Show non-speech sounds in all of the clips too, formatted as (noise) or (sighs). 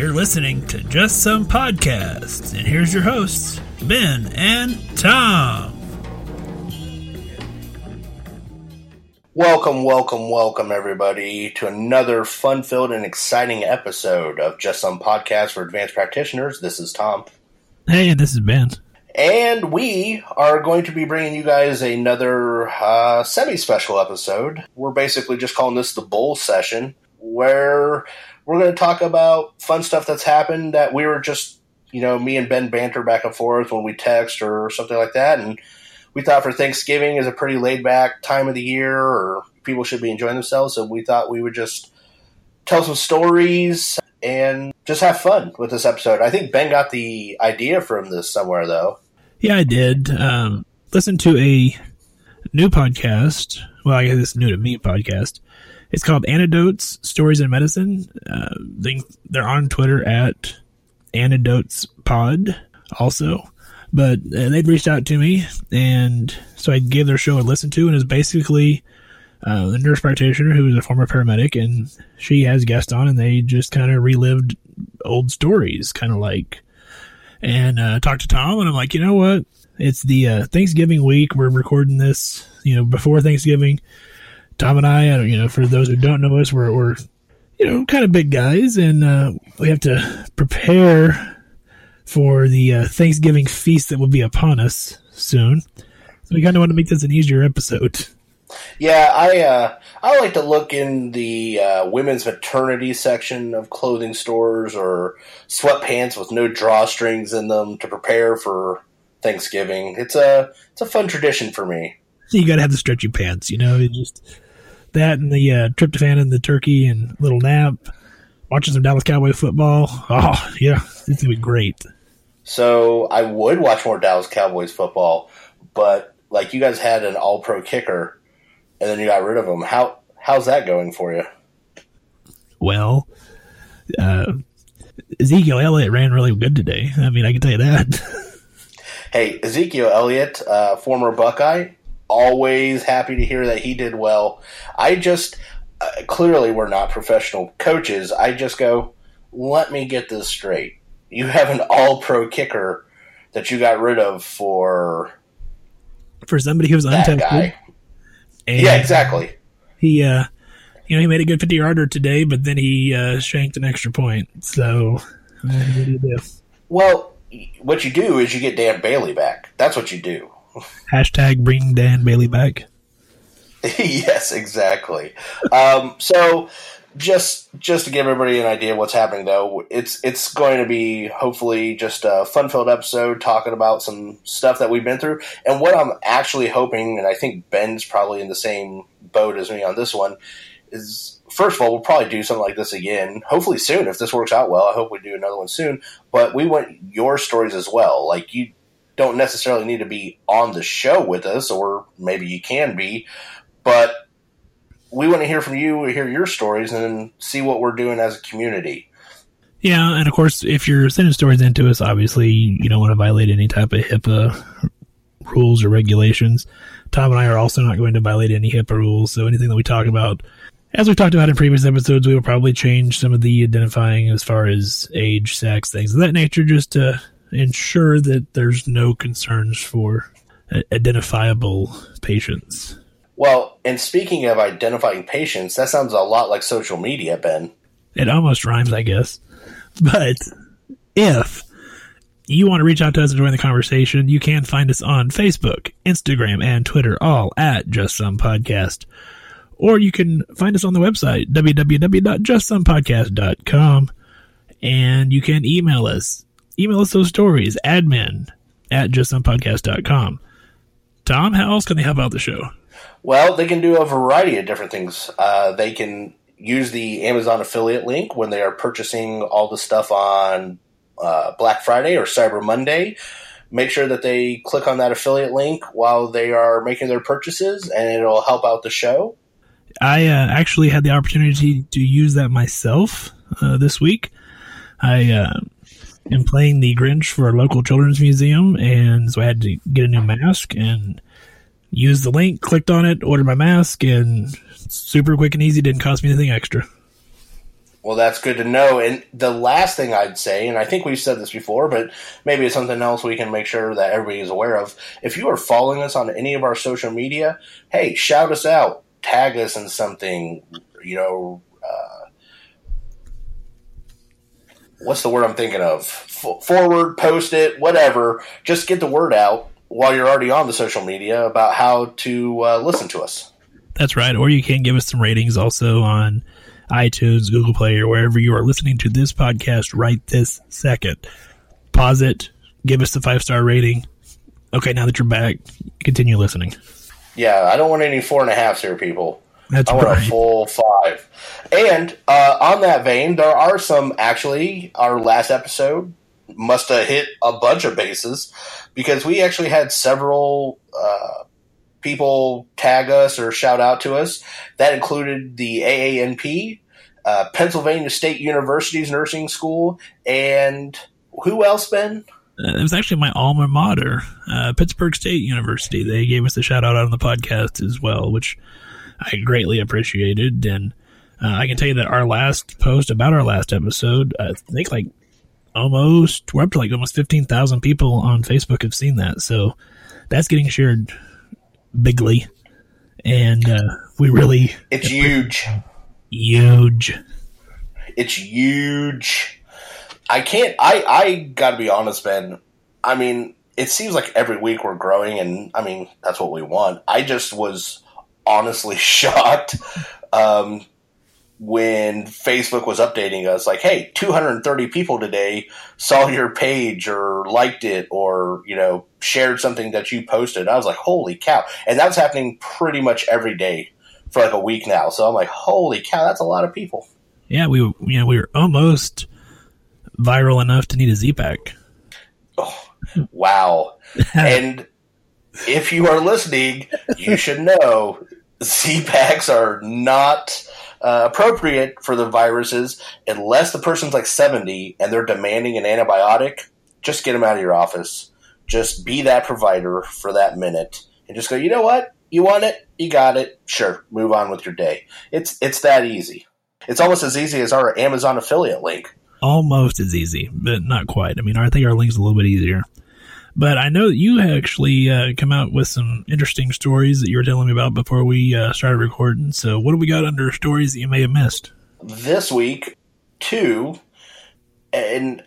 You're listening to Just Some Podcasts, and here's your hosts, Ben and Tom. Welcome, welcome, welcome, everybody, to another fun filled and exciting episode of Just Some Podcasts for Advanced Practitioners. This is Tom. Hey, this is Ben. And we are going to be bringing you guys another uh, semi special episode. We're basically just calling this the Bull Session, where we're going to talk about fun stuff that's happened that we were just, you know, me and Ben banter back and forth when we text or something like that. And we thought for Thanksgiving is a pretty laid back time of the year, or people should be enjoying themselves. So we thought we would just tell some stories and just have fun with this episode. I think Ben got the idea from this somewhere, though. Yeah, I did. Um, listen to a new podcast. Well, I guess it's new to me podcast it's called Antidotes Stories in Medicine. Uh, they they're on Twitter at Antidotes Pod also, but uh, they'd reached out to me, and so I gave their show a listen to, and it's basically uh, a nurse practitioner who is a former paramedic, and she has guests on, and they just kind of relived old stories, kind of like, and uh, talked to Tom, and I'm like, you know what? It's the uh, Thanksgiving week. We're recording this, you know, before Thanksgiving Tom and I, you know, for those who don't know us, we're, we're you know, kind of big guys, and uh, we have to prepare for the uh, Thanksgiving feast that will be upon us soon. So we kind of want to make this an easier episode. Yeah, I uh, I like to look in the uh, women's maternity section of clothing stores or sweatpants with no drawstrings in them to prepare for Thanksgiving. It's a it's a fun tradition for me. You got to have the stretchy pants, you know. It just that and the uh, tryptophan and the turkey and little nap, watching some Dallas Cowboy football. Oh yeah, it's gonna be great. So I would watch more Dallas Cowboys football, but like you guys had an All Pro kicker, and then you got rid of him. How how's that going for you? Well, uh, Ezekiel Elliott ran really good today. I mean, I can tell you that. (laughs) hey, Ezekiel Elliott, uh, former Buckeye, always happy to hear that he did well. I just uh, clearly we're not professional coaches. I just go, let me get this straight. You have an all pro kicker that you got rid of for for somebody who was untested. yeah, exactly. He uh you know, he made a good 50 yarder today, but then he uh, shanked an extra point. So, uh, what do you do? Well, what you do is you get Dan Bailey back. That's what you do. Hashtag bring Dan Bailey back. (laughs) yes, exactly. Um, so just just to give everybody an idea of what's happening though, it's it's going to be hopefully just a fun filled episode talking about some stuff that we've been through. And what I'm actually hoping, and I think Ben's probably in the same boat as me on this one, is first of all, we'll probably do something like this again, hopefully soon. If this works out well, I hope we do another one soon. But we want your stories as well. Like you don't necessarily need to be on the show with us, or maybe you can be, but we want to hear from you, hear your stories, and see what we're doing as a community. Yeah, and of course, if you're sending stories into us, obviously you don't want to violate any type of HIPAA rules or regulations. Tom and I are also not going to violate any HIPAA rules, so anything that we talk about, as we talked about in previous episodes, we will probably change some of the identifying as far as age, sex, things of that nature, just to ensure that there's no concerns for uh, identifiable patients. Well, and speaking of identifying patients, that sounds a lot like social media, Ben. It almost rhymes, I guess. But if you want to reach out to us and join the conversation, you can find us on Facebook, Instagram, and Twitter, all at Just Some Podcast. Or you can find us on the website, www.justsomepodcast.com. And you can email us email us those stories, admin at justsomepodcast.com. Tom, how else can they help out the show? Well, they can do a variety of different things. Uh, they can use the Amazon affiliate link when they are purchasing all the stuff on uh, Black Friday or Cyber Monday. Make sure that they click on that affiliate link while they are making their purchases, and it'll help out the show. I uh, actually had the opportunity to use that myself uh, this week. I am playing the Grinch for a local children's museum, and so I had to get a new mask and use the link, clicked on it, ordered my mask, and super quick and easy. Didn't cost me anything extra. Well, that's good to know. And the last thing I'd say, and I think we've said this before, but maybe it's something else we can make sure that everybody is aware of. If you are following us on any of our social media, hey, shout us out, tag us in something, you know, uh, what's the word I'm thinking of? F- forward, post it, whatever. Just get the word out while you're already on the social media about how to uh, listen to us. That's right. Or you can give us some ratings also on iTunes, Google Play, or wherever you are listening to this podcast right this second. Pause it, give us the five star rating. Okay, now that you're back, continue listening. Yeah, I don't want any four and a halfs here, people. That's I want right. a full five. And uh, on that vein, there are some actually. Our last episode must have hit a bunch of bases because we actually had several uh, people tag us or shout out to us. That included the AANP, uh, Pennsylvania State University's nursing school, and who else, Ben? Uh, it was actually my alma mater, uh, Pittsburg State University. They gave us a shout out on the podcast as well, which I greatly appreciated. And uh, I can tell you that our last post about our last episode, I think like almost, we're up to like almost 15,000 people on Facebook have seen that. So that's getting shared bigly. And uh, we really, It's huge. huge. It's huge. I can't. I I got to be honest, Ben. I mean, it seems like every week we're growing, and I mean that's what we want. I just was honestly (laughs) shocked um, when Facebook was updating us, like, "Hey, 230 people today saw your page or liked it or you know shared something that you posted." I was like, "Holy cow!" And that's happening pretty much every day for like a week now. So I'm like, "Holy cow, that's a lot of people." Yeah, we you know we were almost viral enough to need a Z pack. Oh, Wow. (laughs) and if you are listening, you should know Z packs are not uh, appropriate for the viruses unless the person's like 70 and they're demanding an antibiotic. Just get them out of your office. Just be that provider for that minute and just go, you know what? You want it? You got it. Sure. Move on with your day. It's it's that easy. It's almost as easy as our Amazon affiliate link. Almost as easy, but not quite. I mean, I think our link's a little bit easier. But I know that you actually uh, come out with some interesting stories that you were telling me about before we uh, started recording. So, what do we got under stories that you may have missed? this week two and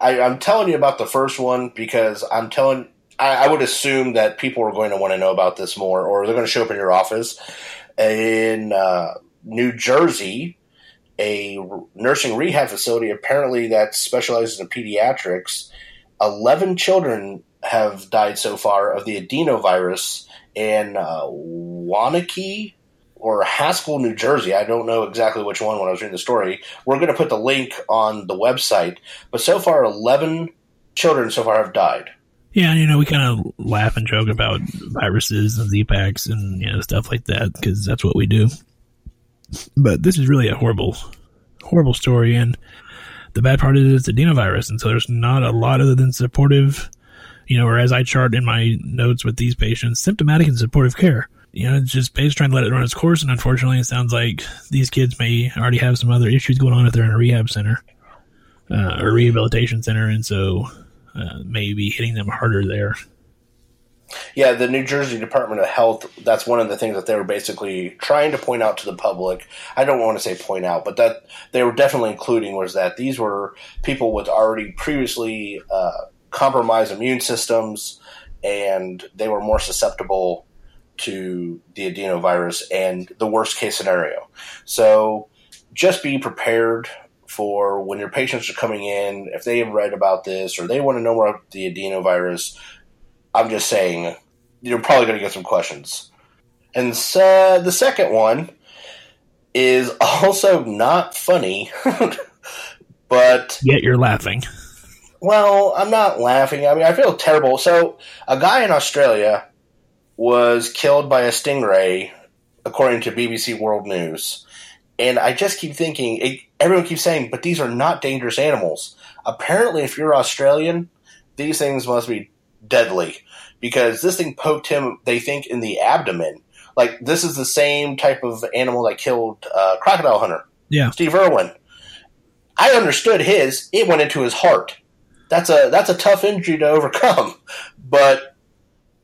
I, i'm telling you about the first one because i'm telling I, I would assume that people are going to want to know about this more or they're going to show up in your office in uh, new jersey a nursing rehab facility apparently that specializes in pediatrics 11 children have died so far of the adenovirus in uh, Wanaque or Haskell, New Jersey. I don't know exactly which one when I was reading the story. We're going to put the link on the website. But so far, 11 children so far have died. Yeah, you know, we kind of laugh and joke about viruses and Z packs and you know stuff like that because that's what we do. But this is really a horrible, horrible story, and the bad part is it's adenovirus, and so there's not a lot other than supportive, you know, or as I chart in my notes with these patients, symptomatic and supportive care. You know, it's just basically trying to let it run its course, and unfortunately, it sounds like these kids may already have some other issues going on if they're in a rehab center uh, or rehabilitation center, and so uh, hitting them harder there. Yeah, the New Jersey Department of Health, that's one of the things that they were basically trying to point out to the public. I don't want to say point out, but that they were definitely including was that these were people with already previously uh, compromised immune systems and they were more susceptible to the adenovirus and the worst case scenario. So just be prepared for when your patients are coming in, if they have read about this or they want to know more about the adenovirus, I'm just saying you're probably going to get some questions. And so the second one is also not funny, (laughs) but Yet you're laughing. well, I'm not laughing. I mean, I feel terrible. So, a guy in Australia was killed by a stingray, according to BBC World News. And I just keep thinking, it, everyone keeps saying, but these are not dangerous animals. Apparently, if you're Australian, these things must be deadly because this thing poked him, they think, in the abdomen. Like, this is the same type of animal that killed uh, Crocodile Hunter, Yeah. Steve Irwin. I understood his, it went into his heart. That's a that's a tough injury to (laughs) overcome. But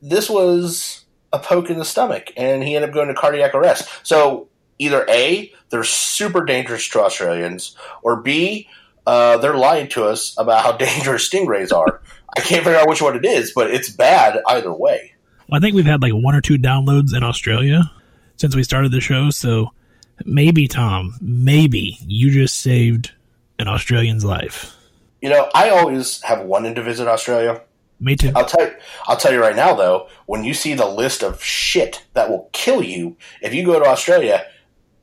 this was a poke in the stomach, and he ended up going to cardiac arrest. So either A, they're super dangerous to Australians, or B, uh, they're lying to us about how (laughs) dangerous stingrays are. I can't figure out which one it is, but it's bad either way. Well, I think we've had like one or two downloads in Australia since we started the show, so maybe Tom, maybe you just saved an Australian's life. You know, I always have wanted to visit Australia. Me too. I'll tell you, I'll tell you right now though, when you see the list of shit that will kill you if you go to Australia,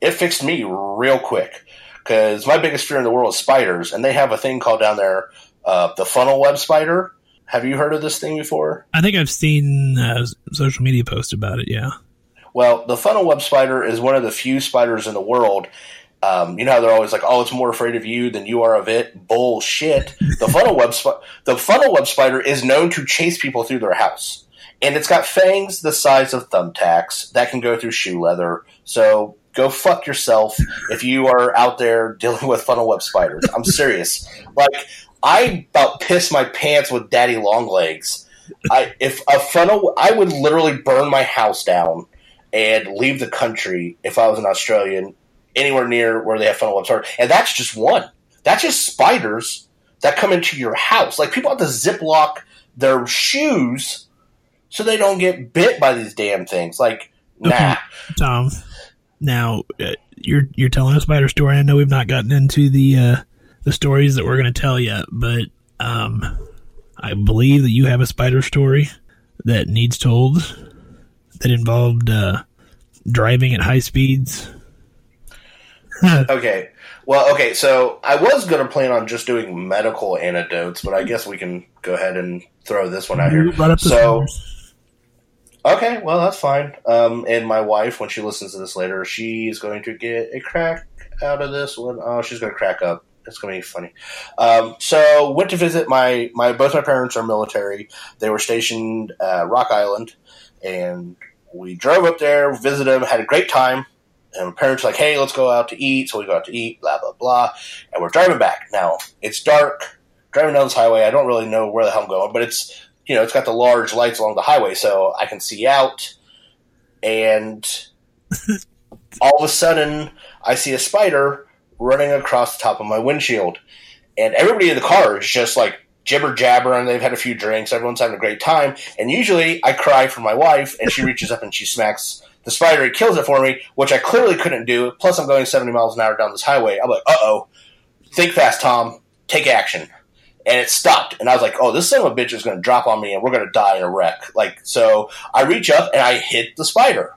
it fixed me real quick. Because my biggest fear in the world is spiders, and they have a thing called down there uh, the funnel web spider. Have you heard of this thing before? I think I've seen uh, social media posts about it. Yeah. Well, the funnel web spider is one of the few spiders in the world. Um, you know how they're always like, "Oh, it's more afraid of you than you are of it." Bullshit. The (laughs) funnel web sp- the funnel web spider is known to chase people through their house, and it's got fangs the size of thumbtacks that can go through shoe leather. So go fuck yourself if you are out there (laughs) dealing with funnel web spiders. I'm serious. Like I about pissed my pants with daddy long legs. I if a funnel, I would literally burn my house down and leave the country if I was an Australian anywhere near where they have funnel web spider. And that's just one. That's just spiders that come into your house. Like people have to ziplock their shoes so they don't get bit by these damn things. Like, nah. Okay. Tom, now uh, you're you're telling a spider story. I know we've not gotten into the uh, the stories that we're going to tell yet, but um, I believe that you have a spider story that needs told that involved uh, driving at high speeds. Okay. Well, okay, so I was going to plan on just doing medical anecdotes, but I guess we can go ahead and throw this one out You here. brought up the So, okay, well, that's fine. Um, and my wife, when she listens to this later, she's going to get a crack out of this one. Oh, she's going to crack up. It's going to be funny. Um, so, went to visit my, my, both my parents are military. They were stationed at Rock Island, and we drove up there, visited them, had a great time. And my parents were like, hey, let's go out to eat. So we go out to eat, blah, blah, blah. And we're driving back. Now, it's dark, driving down this highway. I don't really know where the hell I'm going, but it's, you know, it's got the large lights along the highway, so I can see out. And (laughs) all of a sudden, I see a spider running across the top of my windshield. And everybody in the car is just like jibber jabbering. They've had a few drinks. Everyone's having a great time. And usually I cry for my wife, and she reaches up and she smacks the spider and kills it for me, which I clearly couldn't do. Plus, I'm going 70 miles an hour down this highway. I'm like, uh oh. Think fast, Tom. Take action. And it stopped. And I was like, oh, this son of a bitch is going to drop on me and we're going to die in a wreck. Like, so I reach up and I hit the spider.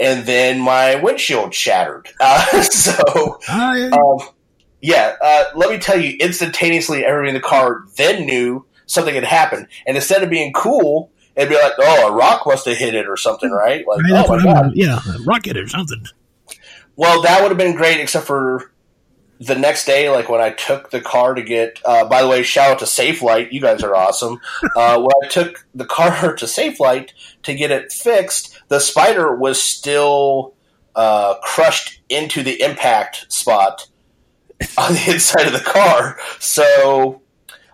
And then my windshield shattered. (laughs) Uh, so, um, yeah, uh, let me tell you, instantaneously, everybody in the car then knew something had happened. And instead of being cool, it'd be like, oh, a rock must have hit it or something, right? Like, that's oh my God. yeah, a rocket or something. Well, that would have been great, except for the next day, like when I took the car to get. Uh, by the way, shout out to Safelite. You guys are awesome. (laughs) Uh, when I took the car (laughs) to Safelite to get it fixed, the spider was still uh, crushed into the impact spot on the (laughs) inside of the car. So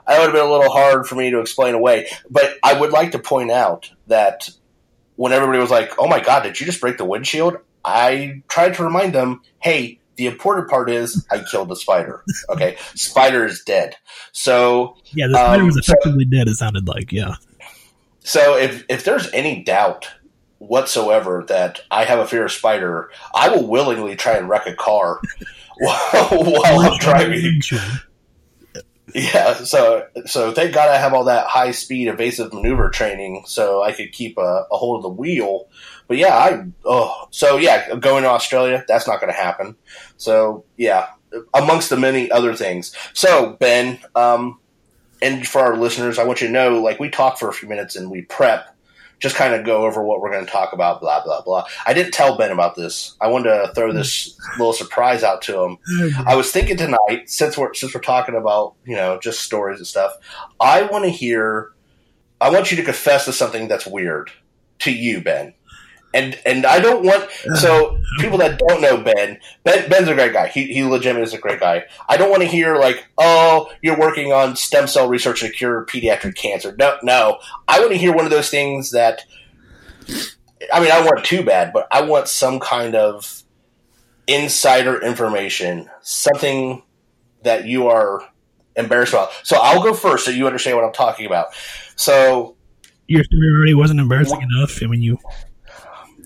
that would have been a little hard for me to explain away. But I would like to point out that when everybody was like, "Oh my god, did you just break the windshield?" I tried to remind them, "Hey, the important part is I killed the spider. Okay, spider is dead. So, Yeah, the spider Um, was so- effectively dead. It sounded like yeah. so if if there's any doubt whatsoever that I have a fear of spider, I will willingly try and wreck a car while, (laughs) while I'm driving. Yeah, so so thank God I have all that high speed evasive maneuver training, so I could keep a, a hold of the wheel. But yeah, I oh so yeah, going to Australia that's not going to happen. So yeah, amongst the many other things. So Ben, um, and for our listeners, I want you to know, like we talk for a few minutes and we prep, just kind of go over what we're going to talk about, blah blah blah. I didn't tell Ben about this. I wanted to throw this little surprise out to him. I was thinking tonight, since we're since we're talking about you know just stories and stuff, I want to hear. I want you to confess to something that's weird to you, Ben and and I don't want (sighs) so people that don't know Ben, Ben Ben's a great guy. He he legitimately is a great guy. I don't want to hear like, oh, you're working on stem cell research to cure pediatric cancer. No, no. I want to hear one of those things that. I mean, I want too bad, but I want some kind of insider information, something that you are embarrassed about. So I'll go first, so you understand what I'm talking about. So your story already wasn't embarrassing enough. I mean, you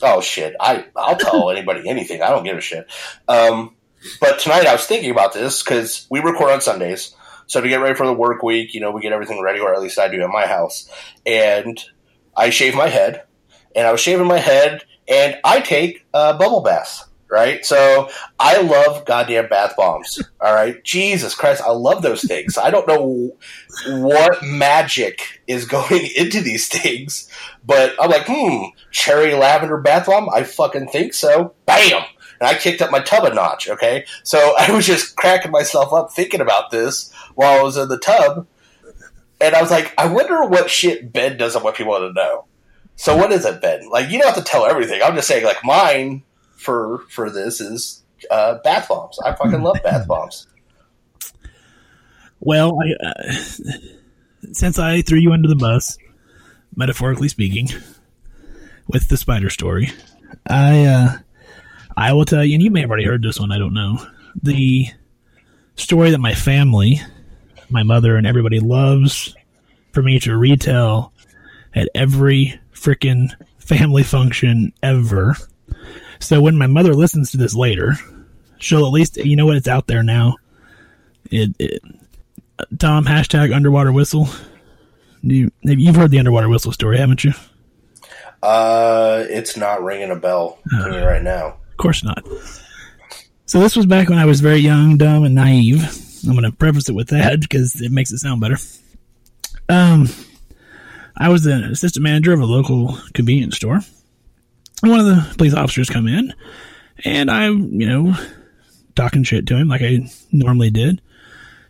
Oh shit! I I'll tell (laughs) anybody anything. I don't give a shit. Um, but tonight I was thinking about this because we record on Sundays, so to get ready for the work week, you know, we get everything ready, or at least I do at my house. And I shave my head, and I was shaving my head, and I take a bubble bath right? So I love goddamn bath bombs. (laughs) All right, Jesus Christ, I love those things. I don't know what magic is (laughs) going into these things, but I'm like, hmm, cherry lavender bath bomb. I fucking think so. Bam. And I kicked up my tub a notch. Okay, so (laughs) I was just cracking myself up thinking about this while I was in the tub, and I was like, I wonder what shit Ben doesn't want people to know. So what is it, Ben? Like you don't have to tell everything. I'm just saying, like mine for for this is uh, bath bombs. I fucking love bath (laughs) bombs. Well, I, uh, since I threw you under the bus, metaphorically speaking, with the spider story, I uh, I will tell you, and you may have already heard this one. I don't know the story that my family, my mother, and everybody loves for me to retell at every freaking family function ever so when my mother listens to this later, she'll at least you know what it's out there now. It, it Tom hashtag underwater whistle. You you've heard the underwater whistle story, haven't you? Uh, it's not ringing a bell uh, to me right now. Of course not. So this was back when I was very young, dumb, and naive. I'm going to preface it with that because it makes it sound better. Um, I was an assistant manager of a local convenience store one of the police officers come in, and I'm, you know, talking shit to him like I normally did.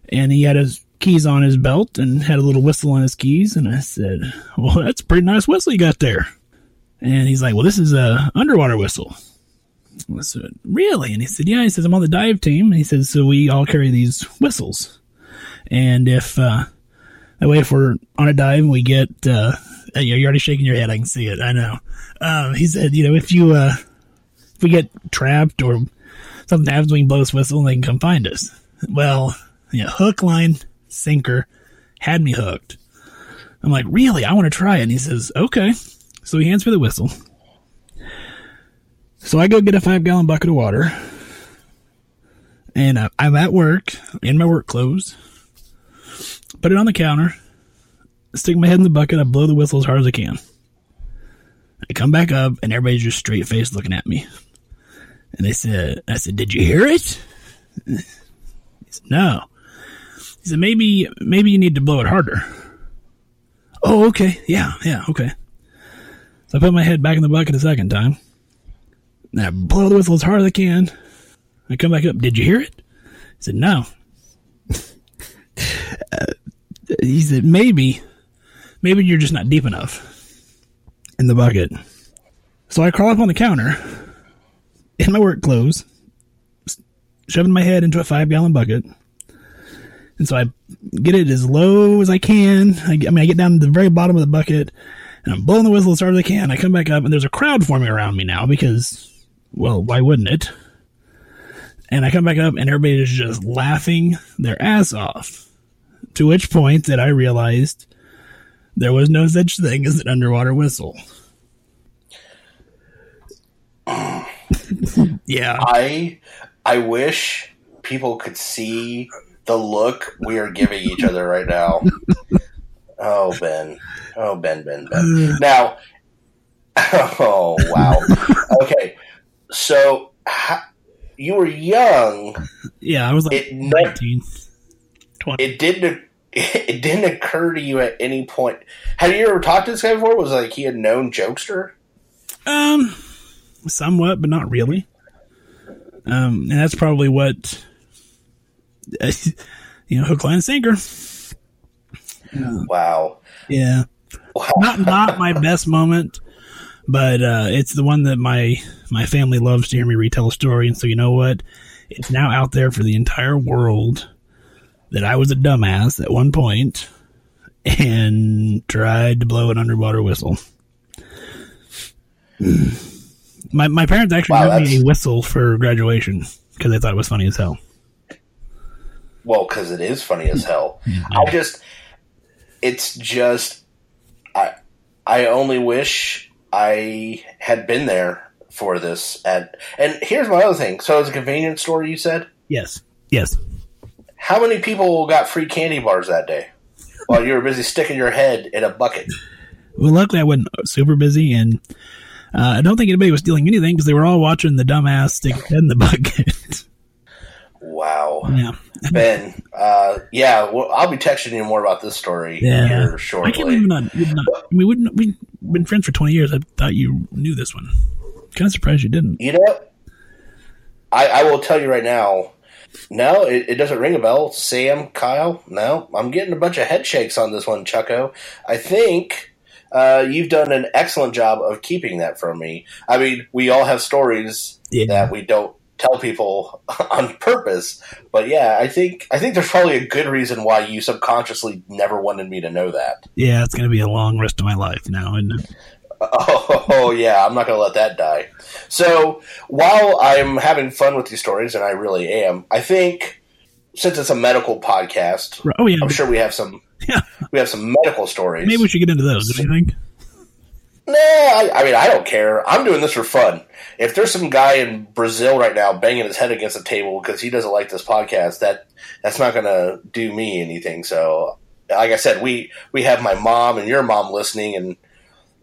And he had his keys on his belt and had a little whistle on his keys. And I said, Well, that's a pretty nice whistle you got there. And he's like, Well, this is a underwater whistle. I said, Really? And he said, Yeah. He says, I'm on the dive team. And he says, So we all carry these whistles. And if, uh, that way, if we're on a dive and we get, uh, you're already shaking your head. I can see it. I know. Um, he said, you know, if you, uh, if we get trapped or something happens, we can blow this whistle and they can come find us. Well, yeah, hook, line, sinker had me hooked. I'm like, really? I want to try it. And he says, okay. So he hands me the whistle. So I go get a five gallon bucket of water. And uh, I'm at work in my work clothes. Put it on the counter stick my head in the bucket, I blow the whistle as hard as I can. I come back up, and everybody's just straight faced looking at me. And they said, I said, did you hear it? He said, no. He said, maybe, maybe you need to blow it harder. Oh, okay. Yeah, yeah, okay. So I put my head back in the bucket a second time. And I blow the whistle as hard as I can. I come back up. Did you hear it? He said, no. (laughs) uh, he said, maybe Maybe you're just not deep enough in the bucket. So I crawl up on the counter in my work clothes, shoving my head into a five gallon bucket. And so I get it as low as I can. I, I mean, I get down to the very bottom of the bucket and I'm blowing the whistle as hard as I can. I come back up and there's a crowd forming around me now because, well, why wouldn't it? And I come back up and everybody is just laughing their ass off. To which point that I realized there was no such thing as an underwater whistle. (laughs) yeah. I I wish people could see the look we are giving each other right now. Oh Ben. Oh Ben Ben Ben. (sighs) Now (laughs) Oh wow. okay, so ha- you were young. Yeah, I was like It ne- 19, 20. It didn't. (laughs) It didn't occur to you at any point. Had you ever talked to this guy before? Was like he had known jokester? Um, somewhat, but not really. Um, and that's probably what, (laughs) you know, hook, line, sinker. Wow. Yeah. Wow. not not my (laughs) best moment, but uh, it's the one that my my family loves to hear me retell a story. And so you know what? It's now out there for the entire world that I was a dumbass at one point and tried to blow an underwater whistle. Hmm. My my parents actually Wow, got me a whistle for graduation because they thought it was funny as hell. Well, because it is funny as hell. Hmm. I just, it's just, I, I only wish I had been there for this. At and here's my other thing. So it's a convenience store. You said Yes, yes. How many people got free candy bars that day while you were busy sticking your head in a bucket? Well, luckily I wasn't super busy, and uh, I don't think anybody was stealing anything because they were all watching the dumbass stick head in the (laughs) bucket. Wow, yeah, Ben. Uh, yeah, well, I'll be texting you more about this story yeah. here I can't believe not. Not I mean, we've, we've been friends for twenty years. I thought you knew this one. Kind of surprised you didn't. You know, I, I will tell you right now. No, it, it doesn't ring a bell. Sam, Kyle, no, I'm getting a bunch of head shakes on this one, Chucko. I think uh, you've done an excellent job of keeping that from me. I mean, we all have stories Yeah. that we don't tell people (laughs) on purpose, but yeah, I think I think there's probably a good reason why you subconsciously never wanted me to know that. Yeah, it's going to be a long rest of my life now. And (laughs) Oh, yeah, I'm not going to let that die. So, while I'm having fun with these stories, and I really am, I think since it's a medical podcast, oh yeah, I'm sure we have some yeah. we have some medical stories. Maybe we should get into those. Do you think? Nah, I, I mean, I don't care. I'm doing this for fun. If there's some guy in Brazil right now banging his head against a table because he doesn't like this podcast, that that's not going to do me anything. So, like I said, we we have my mom and your mom listening, and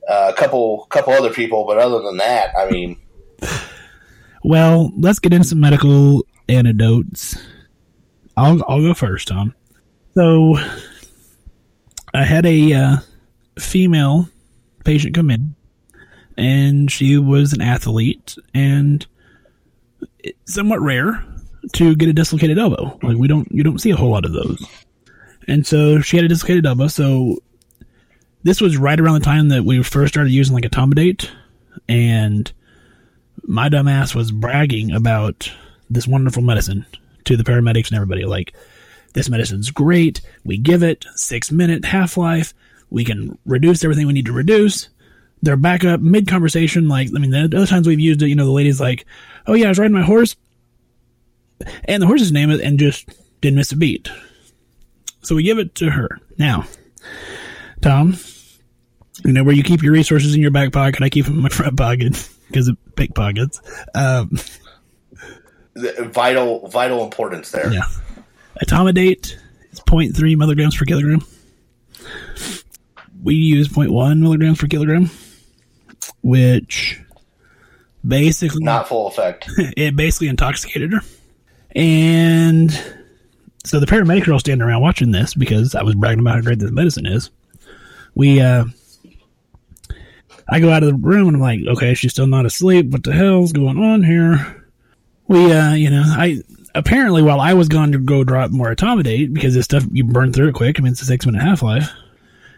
uh, a couple couple other people. But other than that, I mean, Well, let's get into some medical anecdotes. I'll I'll go first, Tom. So, I had a uh, female patient come in, and she was an athlete, and somewhat rare to get a dislocated elbow. Like we don't you don't see a whole lot of those, and so she had a dislocated elbow. So this was right around the time that we first started using like etomidate, and my dumbass was bragging about this wonderful medicine to the paramedics and everybody. Like, this medicine's great. We give it six minute half life. We can reduce everything we need to reduce. They're back up mid conversation. Like, I mean, the other times we've used it, you know, the lady's like, "Oh yeah, I was riding my horse," and the horse's name is, and just didn't miss a beat. So we give it to her now. Tom, you know where you keep your resources in your back pocket. I keep them in my (laughs) front pocket because of pickpockets. Um, the- vital vital importance there. yeah. etomidate is 0.3 milligrams per kilogram. We use 0.1 milligrams per kilogram, which basically Not full effect. (laughs) it basically intoxicated her. And so the paramedics are all standing around watching this because I was bragging about how great this medicine is. We, uh, I go out of the room and I'm like, okay, she's still not asleep. What the hell's going on here? We, uh, you know, I, apparently while I was gone to go drop more etomidate because this stuff, you burn through it quick. I mean, it's a six minute half life.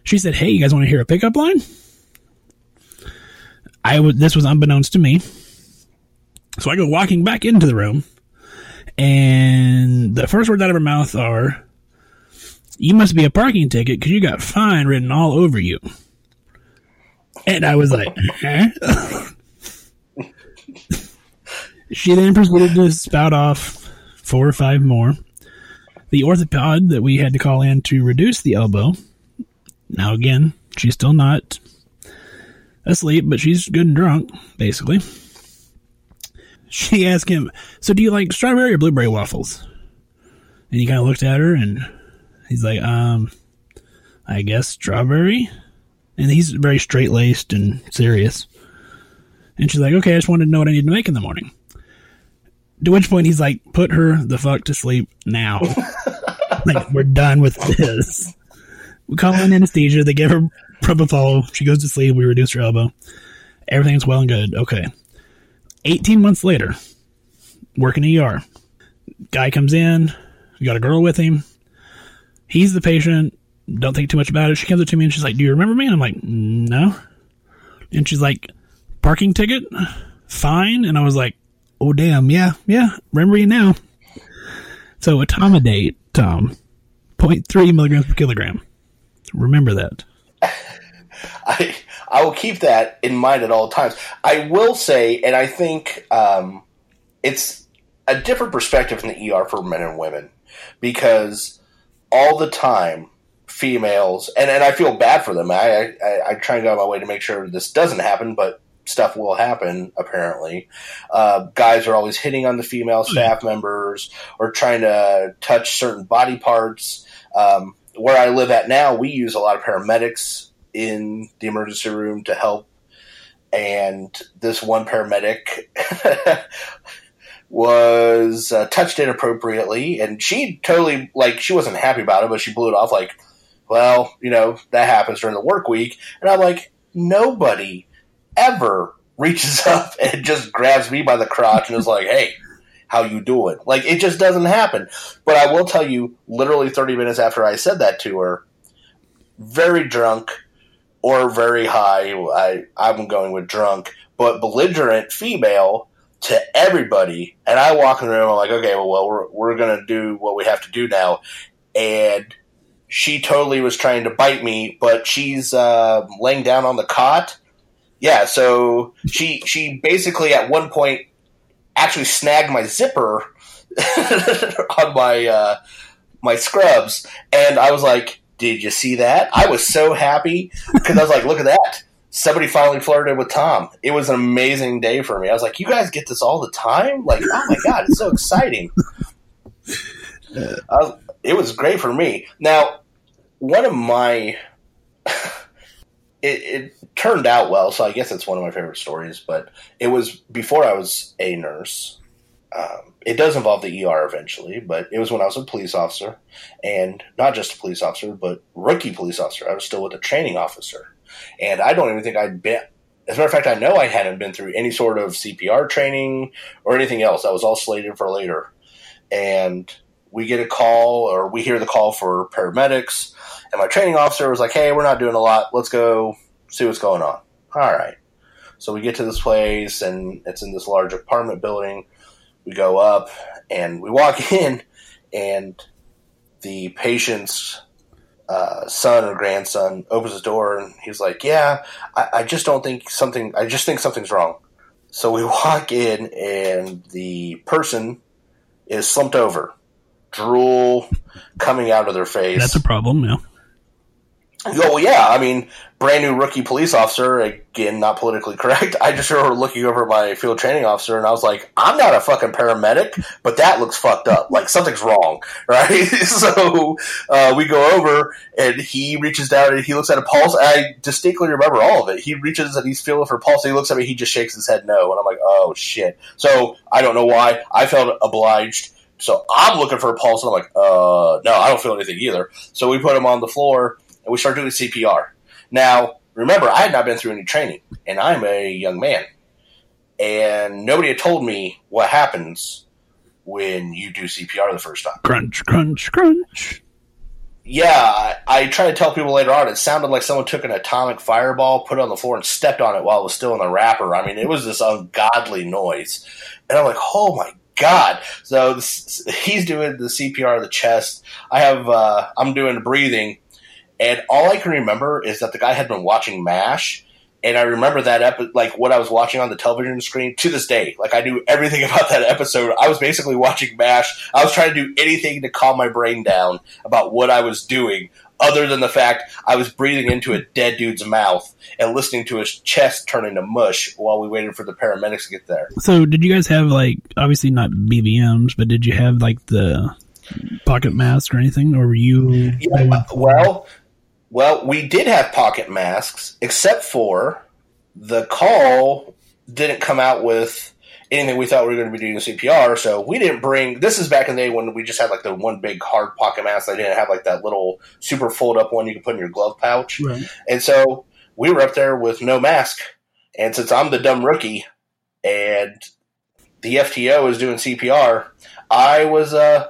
She said, hey, you guys want to hear a pickup line? I was, this was unbeknownst to me. So I go walking back into the room, and the first words out of her mouth are, You must be a parking ticket because you got fine written all over you. And I was like, huh? (laughs) she then proceeded to spout off four or five more. The orthopod that we had to call in to reduce the elbow. Now, again, she's still not asleep, but she's good and drunk, basically she asked him, "So do you like strawberry or blueberry waffles?" And he kind of looked at her, and he's like, "Um, I guess strawberry." And he's very straight laced and serious. And she's like, okay, I just wanted to know what I need to make in the morning. To which point he's like, put her the fuck to sleep now. (laughs) like, we're done with this. We call in anesthesia. They give her propofol. She goes to sleep. We reduce her elbow. Everything's well and good. Okay. 18 months later, working in ER. Guy comes in. We got a girl with him. He's the patient. Don't think too much about it. She comes up to me and she's like, Do you remember me? And I'm like, No. And she's like, Parking ticket? Fine. And I was like, Oh, damn. Yeah. Yeah. Remember you now. So, etomidate, Tom, 0.3 milligrams per kilogram. Remember that. (laughs) I I will keep that in mind at all times. I will say, and I think um, it's a different perspective in the ER for men and women because all the time females and, and I feel bad for them. I, I I try and go out my way to make sure this doesn't happen, but stuff will happen apparently. Uh, guys are always hitting on the female staff members or trying to touch certain body parts. Um, where I live at now, we use a lot of paramedics in the emergency room to help. And this one paramedic (laughs) was uh, touched inappropriately, and she totally like she wasn't happy about it, but she blew it off like, "Well, you know that happens during the work week." And I'm like, nobody ever reaches (laughs) up and just grabs me by the crotch and is like, "Hey." How you doing? Like it just doesn't happen. But I will tell you, literally 30 minutes after I said that to her, very drunk, or very high. I I'm going with drunk, but belligerent female to everybody. And I walk in the room. I'm like, okay, well, we're we're gonna do what we have to do now. And she totally was trying to bite me, but she's uh, laying down on the cot. Yeah, so she she basically at one point actually snagged my zipper (laughs) on my uh, my scrubs, and I was like, "Did you see that?" I was so happy because I was like, "Look at that." Somebody finally flirted with Tom. It was an amazing day for me. I was like, "You guys get this all the time? Like, oh my god, it's so exciting!" (laughs) Uh, it was great for me. Now, one of my (laughs) it, it, turned out well, so I guess it's one of my favorite stories. But it was before I was a nurse. Um, it does involve the ER eventually, but it was when I was a police officer, and not just a police officer, but rookie police officer. I was still with a training officer, and I don't even think I'd been. As a matter of fact, I know I hadn't been through any sort of CPR training or anything else. That was all slated for later, and we get a call or we hear the call for paramedics and my training officer was like, "Hey, we're not doing a lot. Let's go see what's going on." All right. So we get to this place, and it's in this large apartment building. We go up, and we walk (laughs) in, and the patient's uh, son or grandson opens the door, and he's like, "Yeah, I, I just don't think something. I just think something's wrong." So we (laughs) walk in, and the person is slumped over, drool coming out of their face. That's a problem, yeah. Oh yeah. I mean, brand new rookie police officer. Again, not politically correct. (laughs) I just remember looking over my field training officer, and I was like, "I'm not a fucking paramedic, but that looks fucked up. Like something's wrong, (laughs) right?" (laughs) so uh, we go over, and he reaches down and he looks at a pulse. I distinctly remember all of it. He reaches and he's feeling for pulse. And he looks at me. He just shakes his head no, and I'm like, "Oh shit." So I don't know why. I felt obliged. So I'm looking for a pulse, and I'm like, "Uh, no, I don't feel anything either." So we put him on the floor and we start doing CPR. Now, remember, I had not been through any training, and I'm a young man, and nobody had told me what happens when you do CPR the first time. Crunch, crunch, crunch. Yeah, I, I try to tell people later on. It sounded like someone took an atomic fireball, put it on the floor, and stepped on it while it was still in the wrapper. I mean, it was this ungodly noise, and I'm like, "Oh my God. So this, he's doing the CPR of the chest. I have, uh, I'm doing breathing. And all I can remember is that the guy had been watching MASH. And I remember that episode, like what I was watching on the television screen to this day. Like I knew everything (laughs) about that episode. I was basically watching MASH. I was trying to do anything to calm my brain down about what I was doing, other than the fact I was breathing into a dead dude's mouth and listening to his chest turning to mush while we waited for the paramedics to get there. So, did you guys have like obviously not BVMs, but did you have like the pocket mask or anything, or were you? Yeah, well, well, we did have pocket masks, except for the call didn't come out with anything we thought we were going to be doing CPR. So we didn't bring. This is back in the day when we just had like the one big hard pocket mask. They didn't have like that little super fold up one you could put in your glove pouch. Right. And so we were up there with no mask. And since I'm the dumb rookie, and the FTO is doing CPR, I was uh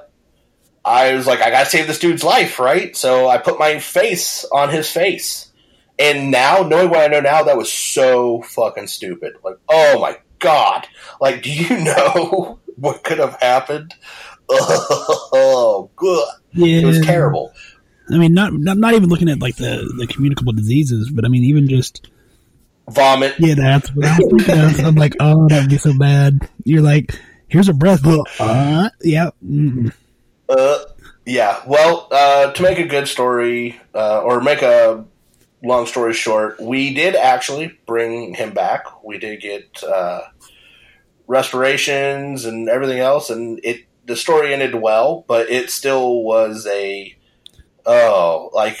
I was like, I gotta save this dude's life, right? So I put my face on his face. And now, knowing what I know now, that was so fucking stupid. Like, oh my god. Like, do you (laughs) know what could have happened? (laughs) Oh, good. Yeah. It was terrible. I mean, not, not not even looking at like the the communicable diseases, but I mean, even just Vomit. yeah, that's what I was thinking of. I'm like, oh, that would be so bad. You're like, here's a breath. Uh, yeah. mm Uh, yeah. Well, uh, to make a good story, uh, or make a long story short, we did actually bring him back. We did get uh, restorations and everything else, and it the story ended well, but it still was a oh, like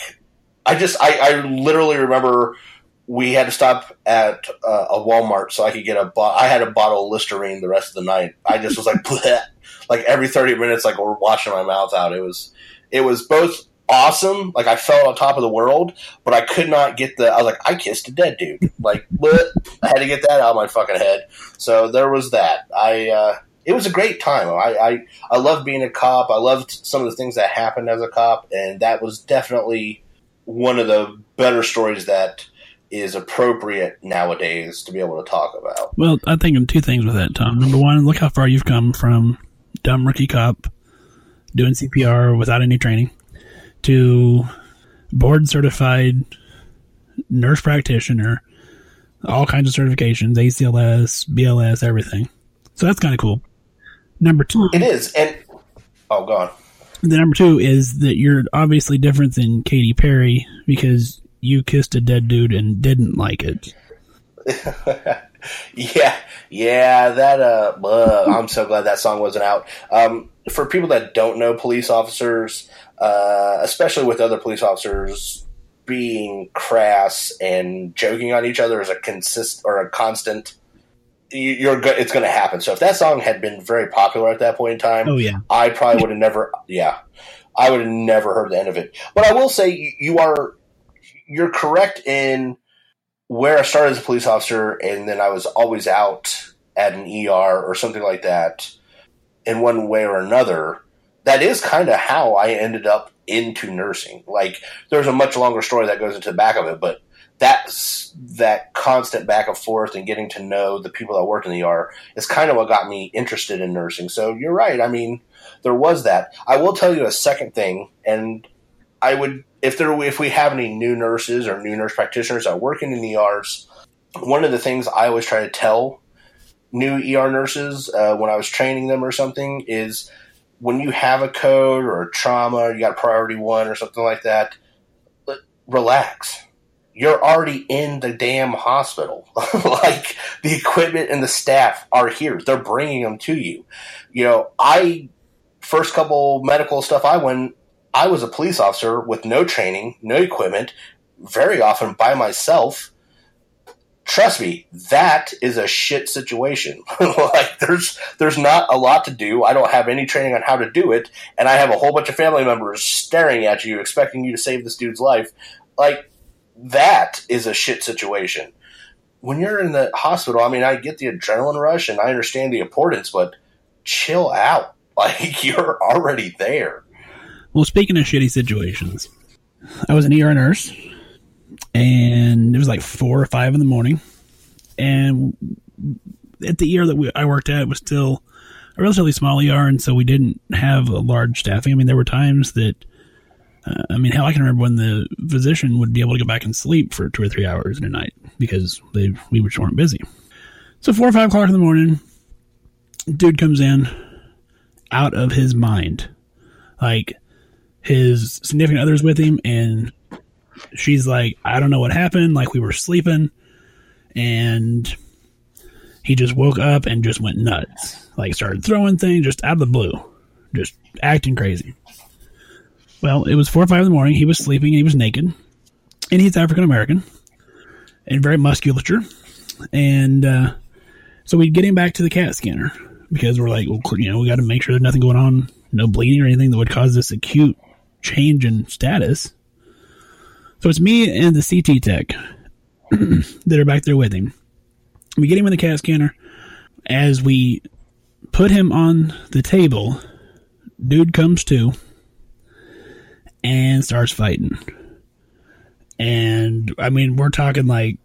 I just I, I literally remember we had to stop at uh, a Walmart so I could get a bo- I had a bottle of Listerine the rest of the night. I just was like. (laughs) like every 30 minutes like we're washing my mouth out. It was it was both awesome, like I felt on top of the world, but I could not get the I was like I kissed a dead dude. Like (laughs) bleh. I had to get that out of my fucking head. So there was that. I uh it was a great time. I, I I loved being a cop. I loved some of the things that happened as a cop, and that was definitely one of the better stories that is appropriate nowadays to be able to talk about. Well, I think of two things with that, Tom. Number one, look how far you've come from dumb rookie cop doing CPR without any training to board certified nurse practitioner, all kinds of certifications, ACLS, BLS, everything. So that's kind of cool. Number two, It is, and oh, god. the number two is that you're obviously different than Katy Perry because you kissed a dead dude and didn't like it. (laughs) (laughs) yeah, yeah, that uh, uh, I'm so glad that song wasn't out. Um, for people that don't know police officers, uh, especially with other police officers being crass and joking on each other is a consist or a constant. you- You're go- it's going to happen. So if that song had been very popular at that point in time, Oh yeah, I probably would have never. Yeah, I would have never heard the end of it. But I will say you are you're correct in where I started as a police officer, and then I was always out at an ER or something like that in one way or another. That is kind of how I ended up into nursing. Like, there's a much longer story that goes into the back of it, but that's that constant back and forth and getting to know the people that worked in the ER is kind of what got me interested in nursing. So you're right. I mean, there was that. I will tell you a second thing, and I would if there if we have any new nurses or new nurse practitioners that are working in ERs, one of the things I always try to tell new ER nurses uh, when I was training them or something is when you have a code or a trauma, you got priority one or something like that, relax. You're already in the damn hospital. (laughs) like the equipment and the staff are here. They're bringing them to you. You know, I first couple medical stuff I went I was a police officer with no training, no equipment, very often by myself. Trust me, that is a shit situation. (laughs) like there's there's not a lot to do. I don't have any training on how to do it, and I have a whole bunch of family members staring at you, expecting you to save this dude's life. Like that is a shit situation. When you're in the hospital, I mean, I get the adrenaline rush and I understand the importance, but chill out. (laughs) Like you're already there. Well, speaking of shitty situations, I was an ER nurse, and it was like four or five in the morning, and at the ER that we, I worked at was still a relatively small ER, and so we didn't have a large staffing. I mean, there were times that, uh, I mean, hell, I can remember when the physician would be able to go back and sleep for two or three hours in a night because they we just weren't busy. So four or five o'clock in the morning, dude comes in out of his mind, like his significant other's with him and she's like i don't know what happened. Like we were sleeping. And he just woke up and just went nuts. Like started throwing things just out of the blue just acting crazy. Well it was four or five in the morning. He was sleeping and he was naked. And he's african american and very musculature. And uh, So we get him back to the CAT scanner because we're like, well, you know, we got to make sure there's nothing going on, no bleeding or anything that would cause this acute change in status. So it's me and the CT tech (clears throat) that are back there with him. We get him in the CAT scanner. As we put him on the table, dude comes to and starts fighting. And I mean, we're talking like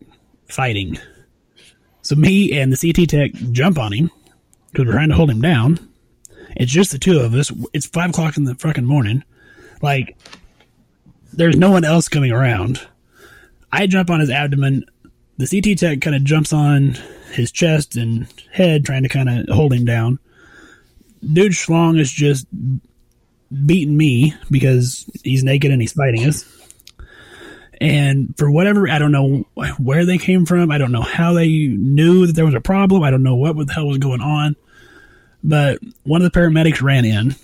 fighting. So me and the CT tech jump on him because we're trying to hold him down. It's just the two of us. It's five o'clock in the fucking morning. Like, there's no one else coming around. I jump on his abdomen. The CT tech kind of jumps on his chest and head, trying to kind of hold him down. Dude Schlong is just beating me because he's naked and he's fighting us. And for whatever, I don't know where they came from. I don't know how they knew that there was a problem. I don't know what the hell was going on. But one of the paramedics ran in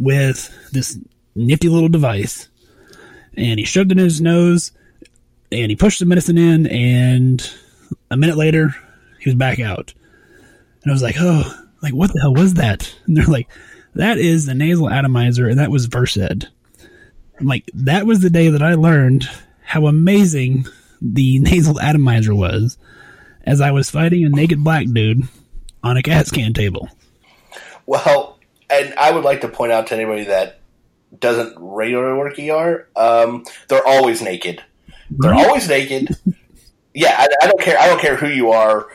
with this nifty little device and he shoved it in his nose and he pushed the medicine in and a minute later he was back out. And I was like, oh, like what the hell was that? (laughs) And they're like, that is the nasal atomizer and that was Versed. I'm like, that was the day that I learned how amazing the (laughs) nasal atomizer was as I was fighting a naked black dude on a CAT scan table. Well, and I would like to point out to anybody that doesn't regularly work ER, um, they're always naked. They're always naked. Yeah, I, I, don't care. I don't care who you are,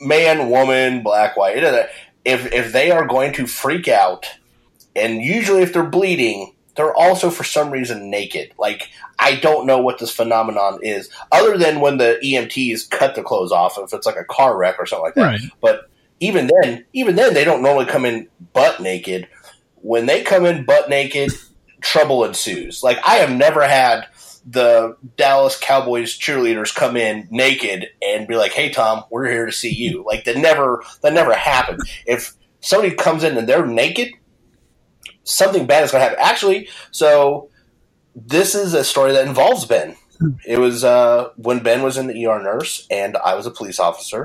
man, woman, black, white. If if they are going to freak out, and usually if they're bleeding, they're also for some reason naked. Like I don't know what this phenomenon is, other than when the EMTs cut the clothes off, if it's like a car wreck or something like that. Right. But even then, even then, they don't normally come in butt naked. When they come in butt naked, trouble ensues. Like I have never had the Dallas Cowboys cheerleaders come in naked and be like, "Hey Tom, we're here to see you." Like that never that never happened. If somebody comes in and they're naked, something bad is going to happen. Actually, so this is a story that involves Ben. It was uh, when Ben was in the ER nurse and I was a police officer,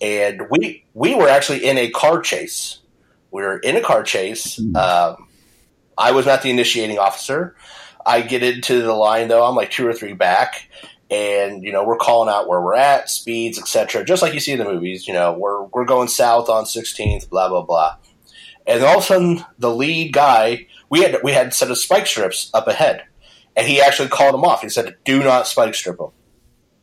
and we we were actually in a car chase. We were in a car chase. Hmm. Um, I was not the initiating officer. I get into the line though. I'm like two or three back, and you know we're calling out where we're at, speeds, etc. Just like you see in the movies. You know we're we're going south on 16th, blah blah blah. And all of a sudden, the lead guy we had we had set of spike strips up ahead, and he actually called him off. He said, "Do not spike strip them."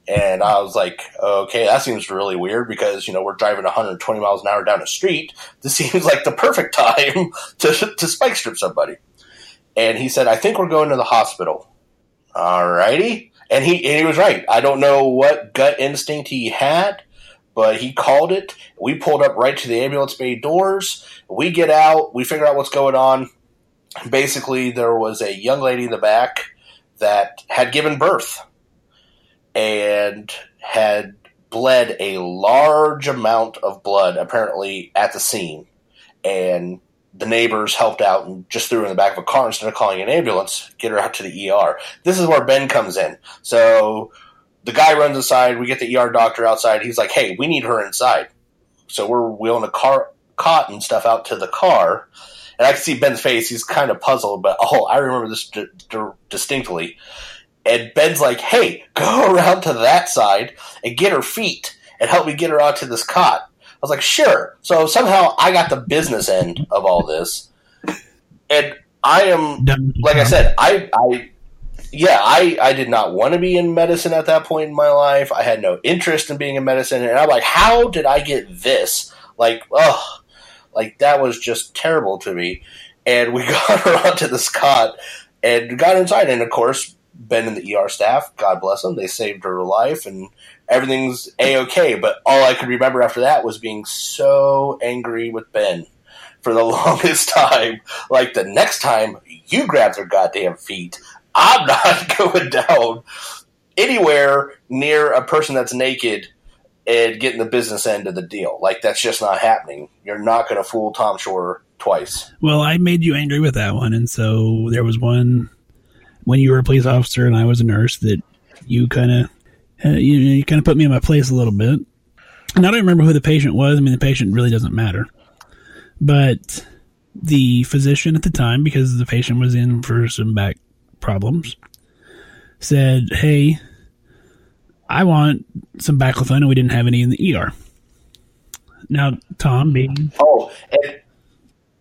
And I was like, okay, that seems really weird because, you know, we're driving 120 miles an hour down a street. This (laughs) seems like the perfect time to, to spike strip somebody. And he said, I think we're going to the hospital. Alrighty. And he, and he was right. I don't know what gut instinct he had, but he called it. We pulled up right to the ambulance bay doors. We get out. We figure out what's going on. Basically, there was a young lady in the back that had given birth and had bled a large amount of blood, apparently, at the scene. And the neighbors helped out and just threw her in the back of a car instead of calling an ambulance, get her out to the ER. This is where Ben comes in. So the guy runs inside. We get the ER doctor outside. He's like, "Hey, we need her inside." So we're wheeling a car, cot and stuff out to the car, and I can see Ben's face. He's kind of puzzled, but oh, I remember this d- d- distinctly. And Ben's like, "Hey, go (laughs) around to that side and get her feet and help me get her onto this cot." I was like, "Sure." So somehow I got the business end of all this, and I am, like I said, I, I yeah, I, I did not want to be in medicine at that point in my life. I had no interest in being in medicine. And I'm like, how did I get this? Like, oh, like that was just terrible to me. And we (laughs) got her onto this cot and got inside. And of course, Ben and the ER staff, God bless them, they saved her life and everything's a okay. But all I could remember after that was being so angry with Ben for the (laughs) longest time. Like the next time you grab their goddamn feet, I'm (laughs) not going down anywhere near a person that's naked and getting the business end of the deal. Like that's just not happening. You're not going to fool Tom Shore twice. Well, I made you angry with that one, and so there was one when you were a police officer and I was a nurse that you kind of uh, you, you kind of put me in my place a little bit. and I don't remember who the patient was. I mean, the patient really doesn't matter, but the physician at the time, because the patient was in for some back problems, said, "Hey, I want some baclofen, and we didn't have any in the ER." Now, Tom being oh, and,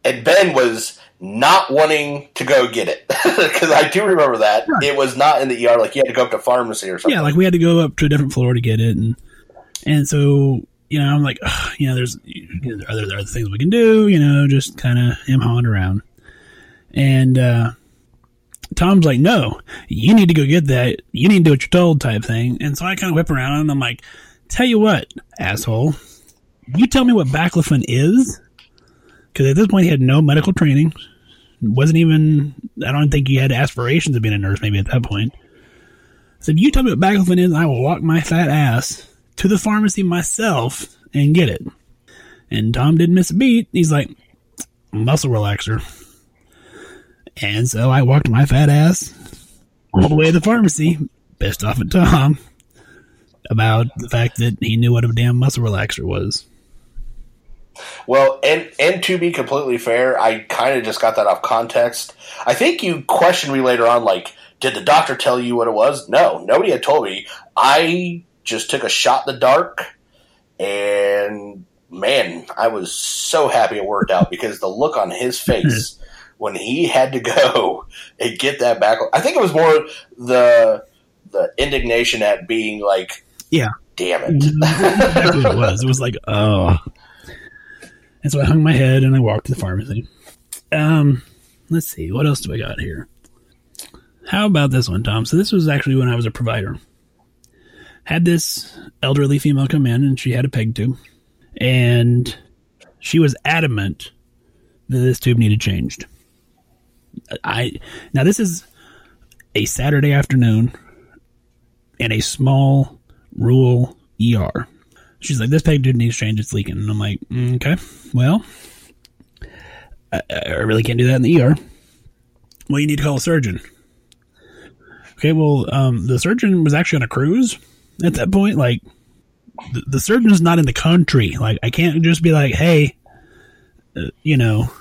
and Ben was not wanting to go get it (laughs) because I do remember that right. it was not in the ER. Like you had to go up to pharmacy or something. Yeah, like we had to go up to a different floor to get it, and and so you know I'm like, you know, there's you know, are there, there other things we can do? You know, just kind of am hawing around, and uh, Tom's like, no, you need to go get that. You need to do what you're told, type thing. And so I kind of whip around and I'm like, tell you what, asshole, you tell me what baclofen is because at this point he had no medical training. Wasn't even, I don't think he had aspirations of being a nurse maybe at that point. So if you tell me what baclofen is, I will walk my fat ass to the pharmacy myself and get it. And Tom didn't miss a beat. He's like, muscle relaxer. And so I walked my fat ass all the way to the pharmacy, pissed off at Tom about the fact that he knew what a damn muscle relaxer was. Well, and and to be completely fair, I kind of just got that off context. I think you questioned me later on, like, did the doctor tell you what it was? No, nobody had told me. I just took a shot in the dark, and man, I was so happy it worked out because the look on his face hmm. When he had to go (laughs) and get that back. I think it was more the the indignation at being like, yeah, damn it. what it was. It was like, oh. And so I hung my head and I walked to the pharmacy. Um, let's see, what else do I got here? How about this one, Tom? So this was actually when I was a provider. Had this elderly female come in and she had a peg tube, and she was adamant that this tube needed changed. I now this is a Saturday afternoon in a small rural ER. She's like, this dude needs change. It's leaking. And I'm like, mm, okay, well, I, I, really can't do that in the ER. Well, you need to call a surgeon. Okay, well, um, the surgeon was actually on a cruise at that point. Like, the, the surgeon's not in the country. Like, I can't just be like, hey, uh, you know,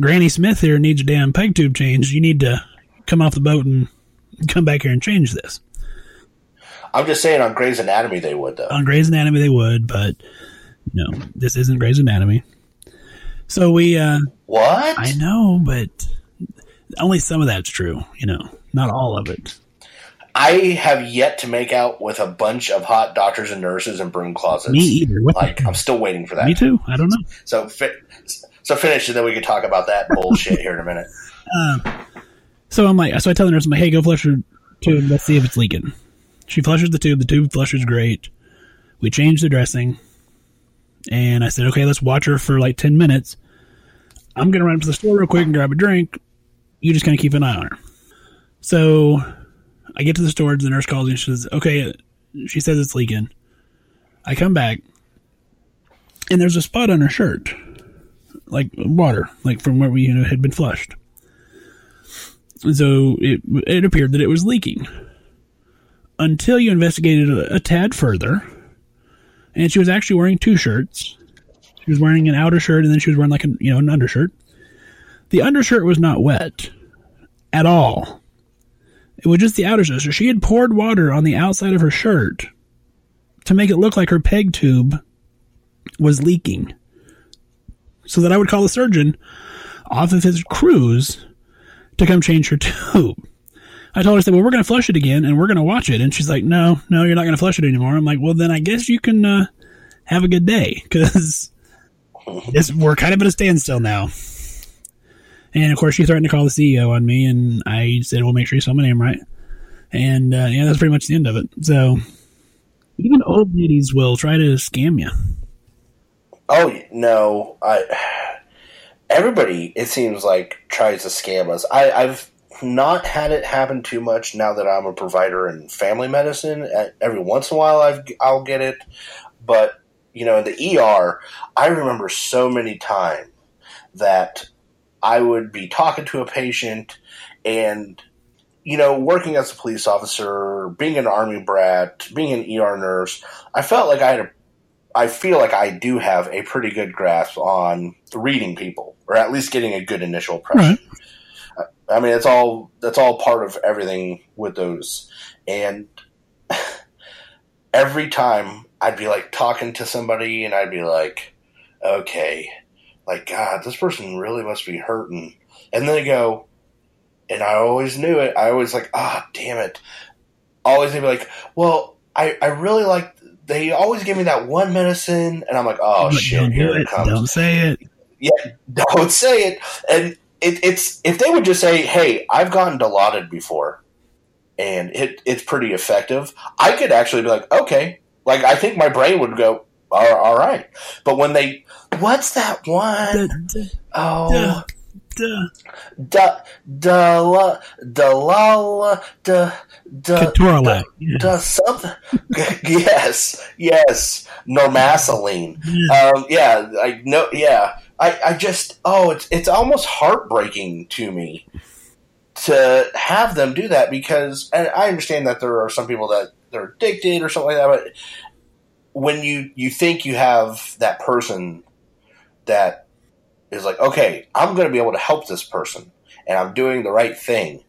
Granny Smith here needs a damn peg tube change. You need to come off the boat and come back here and change this. I'm just saying on Grey's Anatomy they would though. On Grey's Anatomy they would, but no, this isn't Grey's Anatomy. So we uh What? I know, but only some of that's true, you know. Not all of it. I have yet to make out with a bunch of hot doctors and nurses in broom closets. Me either. What like I'm still waiting for that. Me too. I don't know. So so finish, and then we can talk about that bullshit here in a minute. Um, so I'm like, so I tell the nurse, I'm like, hey, go flush her tube. Let's see if it's leaking. She flushes the tube. The tube flushes great. We change the dressing, and I said, okay, let's watch her for like ten minutes. I'm gonna run to the store real quick and grab a drink. You just kind of keep an eye on her. So I get to the store. The nurse calls me. She says, okay. She says it's leaking. I come back, and there's a spot on her shirt like water, like from where we you know had been flushed. And so it it appeared that it was leaking. Until you investigated a, a tad further, and she was actually wearing two shirts. She was wearing an outer shirt, and then she was wearing like a you know an undershirt. The undershirt was not wet at all. It was just the outer shirt. So she had poured water on the outside of her shirt to make it look like her peg tube was leaking so that I would call a surgeon off of his cruise to come change her (laughs) tube. I told her, I said, well, we're going to flush it again and we're going to watch it. And she's like, no, no, you're not going to flush it anymore. I'm like, well, then I guess you can uh, have a good day because (laughs) we're kind of at a standstill now. And of course, she threatened to call the CEO on me, and I said, "Well, make sure you spell my name right." And uh, yeah, that's pretty much the end of it. So even old ladies will try to scam you. Oh no, I. Everybody, it seems like, tries to scam us. I, I've not had it happen too much now that I'm a provider in family medicine. Every once in a while, I've, I'll get it, but you know, in the ER, I remember so many times that I would be talking to a patient and you know, working as a police officer, being an army brat, being an ER nurse, I felt like I had a I feel like I do have a pretty good grasp on reading people, or at least getting a good initial impression. Right. I mean, it's all that's all part of everything with those, and (laughs) every time I'd be like talking to somebody, and I'd be like, okay, like God, this person really must be hurting, and then they go, and I always knew it. I always like, ah, oh, damn it. Always be like, well, I, I really like they always give me that one medicine, and I'm like, oh shit, don't here it, it comes. Don't say it. Yeah, (laughs) don't say it. And it, it's if they would just say, hey, I've gotten Dilaudid before, and it it's pretty effective. I could actually be like, okay, like I think my brain would go, all, all right. But when they, what's that one? oh. Da da da la, da la da da da, da something. (laughs) yes, yes. Normaceline. Yeah. Um, yeah, I know. Yeah, I, I just oh, it's it's almost heartbreaking to me to have them do that because, and I understand that there are some people that they're addicted or something like that, but when you you think you have that person that is like, okay, I'm going to be able to help this person and I'm doing the right thing.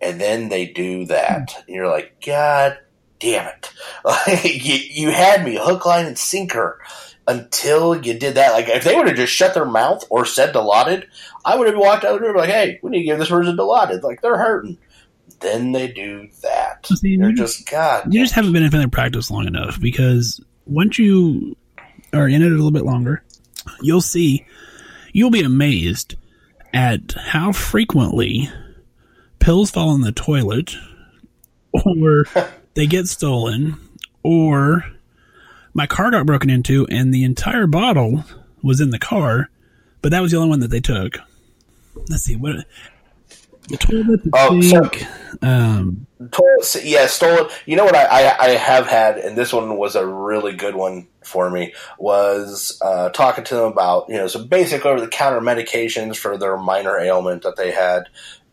And then they do that. Hmm. And you're like, God damn it. (laughs) Like, you, you had me hook, line, and sinker until you did that. Like, if they would have just shut their mouth or said Dilaudid, I would have walked out there like, hey, we need to give this person Dilaudid. Like, they're hurting. Then they do that. See, they're just, just, God. You just haven't been in family practice long enough because once you are in it a little bit longer, you'll see You'll be amazed at how frequently pills fall in the toilet, or (laughs) they get stolen, or my car got broken into and the entire bottle was in the car, but that was the only one that they took. Let's see what toilet, oh, sink, so, um, toilet, yeah, stolen. You know what I, I, I have had, and this one was a really good one for me. Was uh, talking to them about you know some basic over the counter medications for their minor ailment that they had,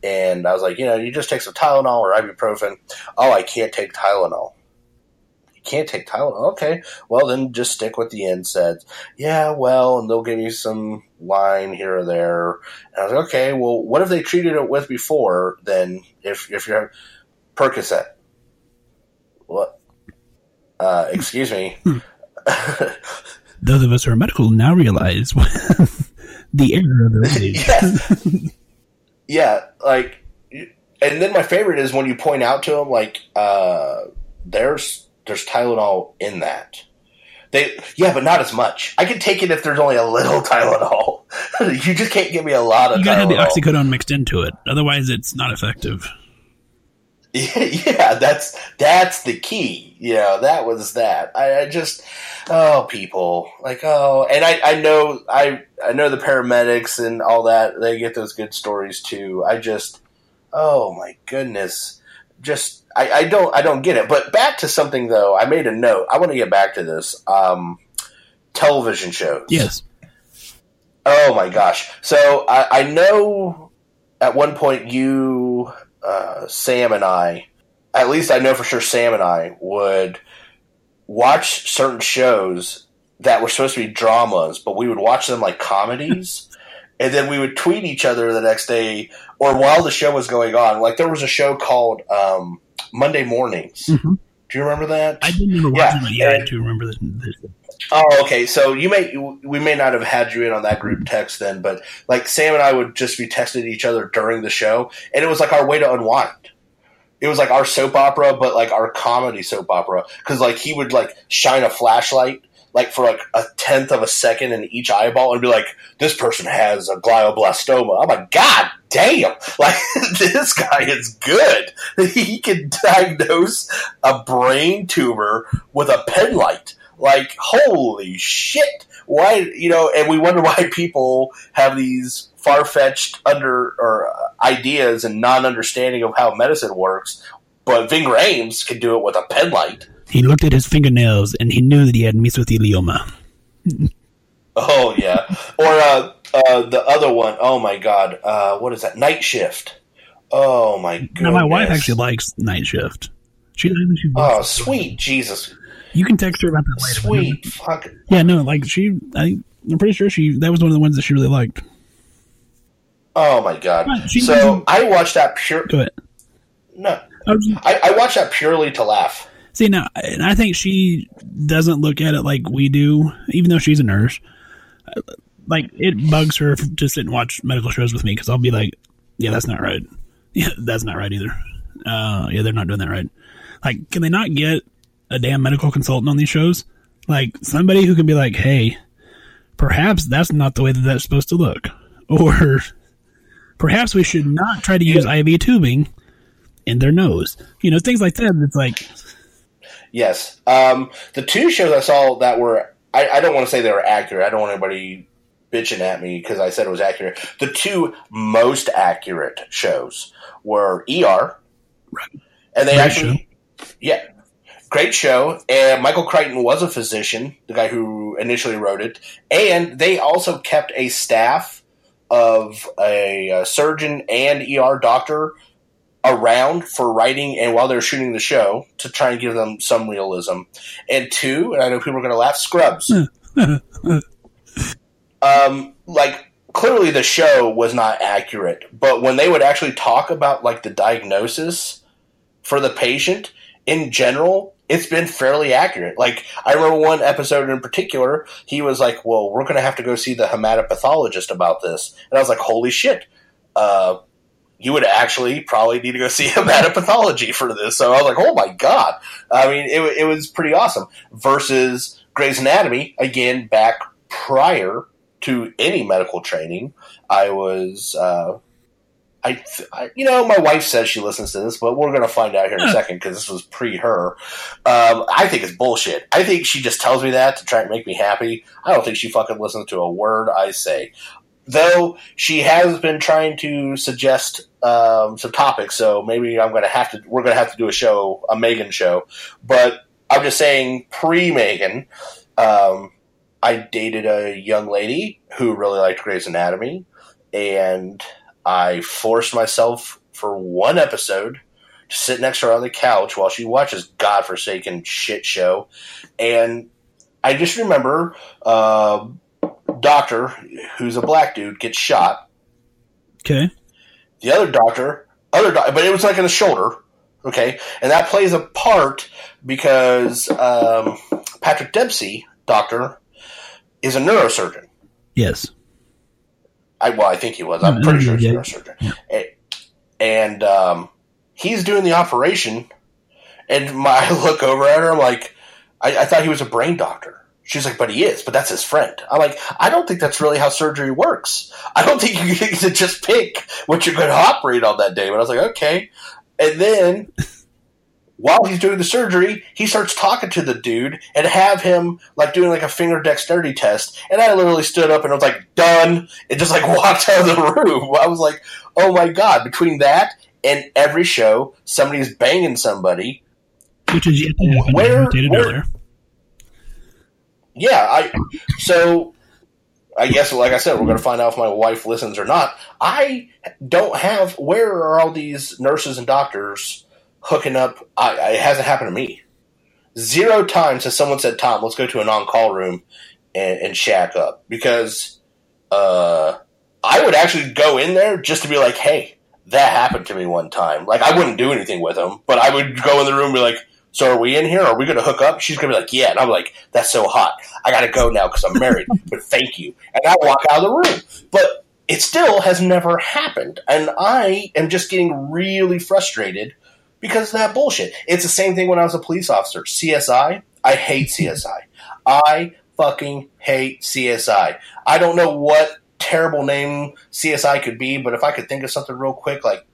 and I was like, you know, you just take some Tylenol or ibuprofen. Oh, I can't take Tylenol can't take Tylenol. Okay, well then just stick with the NSAIDs. Yeah, well, and they'll give you some line here or there. And I was like, okay, well, what if they treated it with before? Then if if you're Percocet, what? Uh, excuse me. Hmm. (laughs) Those of us who are medical now realize (laughs) the error of the (laughs) yeah. yeah, like, and then my favorite is when you point out to them like, uh, there's there's Tylenol in that. They yeah, but not as much. I can take it if there's only a little (laughs) Tylenol. (laughs) you just can't give me a lot of. You gotta Tylenol. have the oxycodone mixed into it, otherwise it's not effective. Yeah, (laughs) yeah, that's that's the key. You know, that was that. I, I just oh people like oh, and I I know I I know the paramedics and all that. They get those good stories too. I just oh my goodness, just I, I, don't I don't get it. But back to something though, I made a note. I want to get back to this. Um, television shows. Yes. Oh my gosh. So I, I know at one point you, uh, Sam and I, at least I know for sure Sam and I would watch certain shows that were supposed to be dramas, but we would watch them like comedies. (laughs) and then we would tweet each other the next day or while the show was going on. Like there was a show called um, Monday mornings. Mm-hmm. Do you remember that? I didn't remember watching yeah. it. Yeah, I do remember this. Oh, okay. So you may we may not have had you in on that group text then, but like Sam and I would just be texting each other during the show, and it was like our way to unwind. It was like our soap opera, but like our comedy soap opera, because like he would like shine a flashlight like for like a tenth of a second in each eyeball and be like, this person has a glioblastoma. I'm like, God damn! (laughs) Like this guy is good. (laughs) He can diagnose a brain tumor with a pen light. Like, holy shit! Why you know? And we wonder (laughs) why people have these far fetched under or uh, ideas and non understanding of how medicine works. But Ving Rhames can do it with a pen light. He looked at his fingernails and he knew that he had mesothelioma. oh yeah, or uh, uh, the other one. Oh my god, uh, what is that? Night Shift. Oh my god. Now my wife actually likes Night Shift. She, she oh sweet Jesus. You can text her about that later. Sweet. Fuck. Yeah, no, like she, I, I'm pretty sure she that was one of the ones that she really liked. Oh my god. She So I watched that pure. Go ahead. No, I, I watched that purely to laugh. See now, and I think she doesn't look at it like we do, even though she's a nurse. Like it bugs her to sit and watch medical shows with me because I'll be like, "Yeah, that's not right. (laughs) Yeah, that's not right either. Uh, yeah, they're not doing that right. Like, can they not get a damn medical consultant on these shows? Like somebody who can be like, "Hey, perhaps that's not the way that that's supposed to look," (laughs) or perhaps we should not try to use IV tubing in their nose. You know, things like that. It's like, Yes. Um, the two shows I saw that were, I, I don't want to say they were accurate. I don't want anybody bitching at me because I said it was accurate. The two most accurate shows were ER, Right. and they Great actually, yeah, great show. And Michael Crichton was a physician, the guy who initially wrote it, and they also kept a staff of a, uh surgeon and ER doctor around for writing and while they're shooting the show to try and give them some realism. And two, and I know people are going to laugh, Scrubs. (laughs) um, like clearly the show was not accurate, but when they would actually talk about like the diagnosis for the patient in general, it's been fairly accurate. Like I remember one episode in particular, he was like, "Well, we're going to have to go see the hematopathologist about this," and I was like, "Holy shit!" Uh, you would actually probably need to go (laughs) see a hematopathology for this. So I was like, oh my god! I mean, it, it was pretty awesome. Versus Grey's Anatomy, again, back prior to any medical training, I was. Uh, I, I, you know, my wife says she listens to this, but we're going to find out here in a second because this was pre her. Um, I think it's bullshit. I think she just tells me that to try and make me happy. I don't think she fucking listens to a word I say though she has been trying to suggest um, some topics, so maybe I'm going to have to. We're going to have to do a show, a Megan show. But I'm just saying, pre Megan, um, I dated a young lady who really liked Grey's Anatomy, and I forced myself for one episode to sit next to her on the couch while she watches godforsaken shit show, and I just remember. Uh, doctor, who's a black dude, gets shot. okay, The other doctor, other doc- but it was like in the shoulder. Okay, and that plays a part because um, Patrick Dempsey, doctor, is a neurosurgeon. yes, I well, I think he was. I'm Yeah, pretty sure he's a neurosurgeon. A- And um, he's doing the operation, and my I (laughs) look over at her. I'm like, I, I thought he was a brain doctor. She's like, but he is, but that's his friend. I'm like, I don't think that's really how surgery works. I don't think you get to just pick what you're going to operate on that day. But I was like, okay. And then while he's doing the surgery, he starts talking to the dude and have him like doing like a finger dexterity test. And I literally stood up and I was like, done. And just like (laughs) walked out of the room. I was like, oh my God. Between that and every show, somebody's banging somebody. which is yet to happen. Where- where-. Yeah, I so I guess like I said, we're gonna find out if my wife listens or not. I don't have where are all these nurses and doctors hooking up I, it hasn't happened to me. Zero times has someone said, Tom, let's go to an on call room and, and shack up because uh I would actually go in there just to be like, hey, that happened to me one time. Like I wouldn't do anything with them, but I would go in the room and be like, so are we in here? Are we going to hook up? She's going to be like, yeah. And I'm like, that's so hot. I got to go now because I'm married. (laughs) but thank you. And I walk out of the room. But it still has never happened. And I am just getting really frustrated because of that bullshit. It's the same thing when I was a police officer. CSI, I hate CSI. I fucking hate CSI. I don't know what terrible name CSI could be, but if I could think of something real quick, like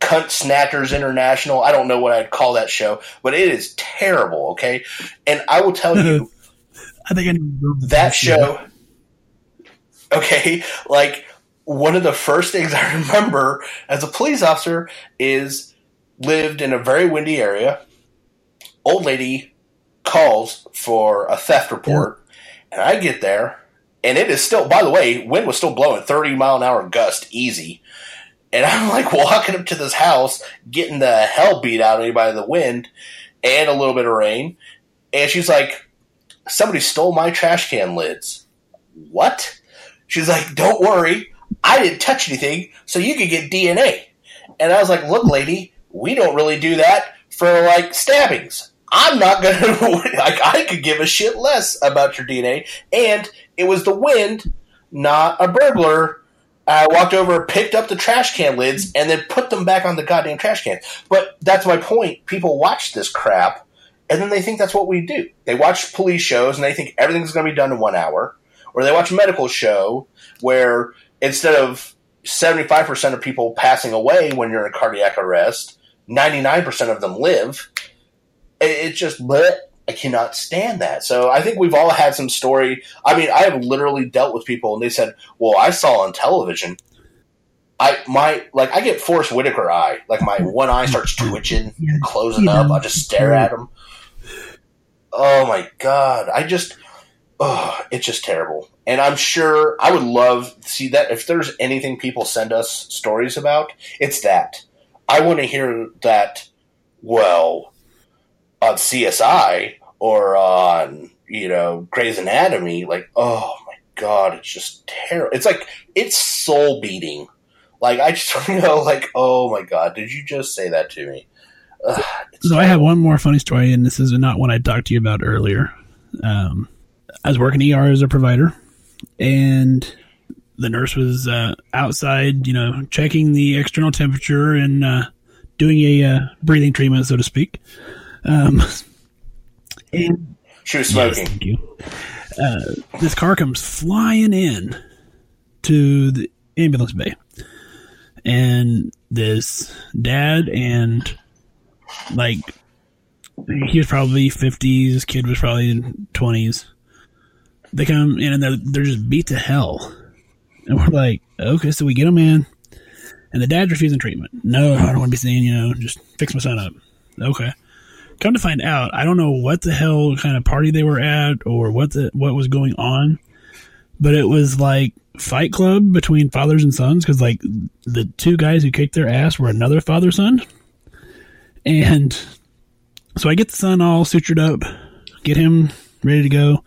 Cunt Snatchers International, I don't know what I'd call that show, but it is terrible, okay? And I will tell you, (laughs) I think I know that show, (laughs) okay, like one of the first things (laughs) I remember as a police officer is lived in a very windy area. Old lady calls for a theft report, and I get there, and it is still, by the way, wind was still blowing 30 mile an hour gust easy. And (laughs) I'm like walking up to this house, getting the hell beat out of me by the wind and a little bit of rain. and she's like, "Somebody stole my trash can lids." What? She's like, "Don't worry, I didn't touch anything, so you could get DNA." And I was like, "Look, lady, we don't really do that for like stabbings. I'm not gonna (laughs) like I could give a shit less about your DNA." And it was the wind, not a burglar. I walked over, picked up the trash can lids, and then put them back on the goddamn trash can. But that's my point. People watch this crap, and then they think that's what we do. They watch police shows, and they think everything's going to be done in one hour. Or they watch a medical show where instead of 75% of people passing away when you're in cardiac arrest, 99% of them live. It's just, but I cannot stand that. So I think we've all had some story. I mean, I have literally dealt with people and they said, well, I saw on television. I my like I get Forest Whitaker eye. Like my one eye starts twitching and closing up. I just stare at him. Oh my god! I just oh, it's just terrible. And I'm sure I would love see that if there's anything people send us stories about, it's that. I want to hear that. Well, on CSI or on you know Grey's Anatomy, like oh my god, it's just terrible. It's like it's soul beating. Like I just (laughs) you know, like oh my god, did you just say that to me? Ugh, so. I have one more funny story, and this is not one I talked to you about earlier. Um, I was working ER as a provider, and the nurse was uh, outside, you know, checking the external temperature and uh, doing a uh, breathing treatment, so to speak. Um, and she was smoking. Yes, thank you. Uh, this car comes flying in to the ambulance bay, and this dad and like he was probably fifties, kid was probably twenties they come in and they're, they're just beat to hell. And we're like, okay, so we get them in. And the dad's refusing treatment. No, I don't want to be seen, you know, just fix my son up. Okay. Come to find out, I don't know what the hell kind of party they were at or what the what was going on, but it was like Fight Club between fathers and sons because like the two guys who kicked their ass were another father son, and so I get the son all sutured up, get him ready to go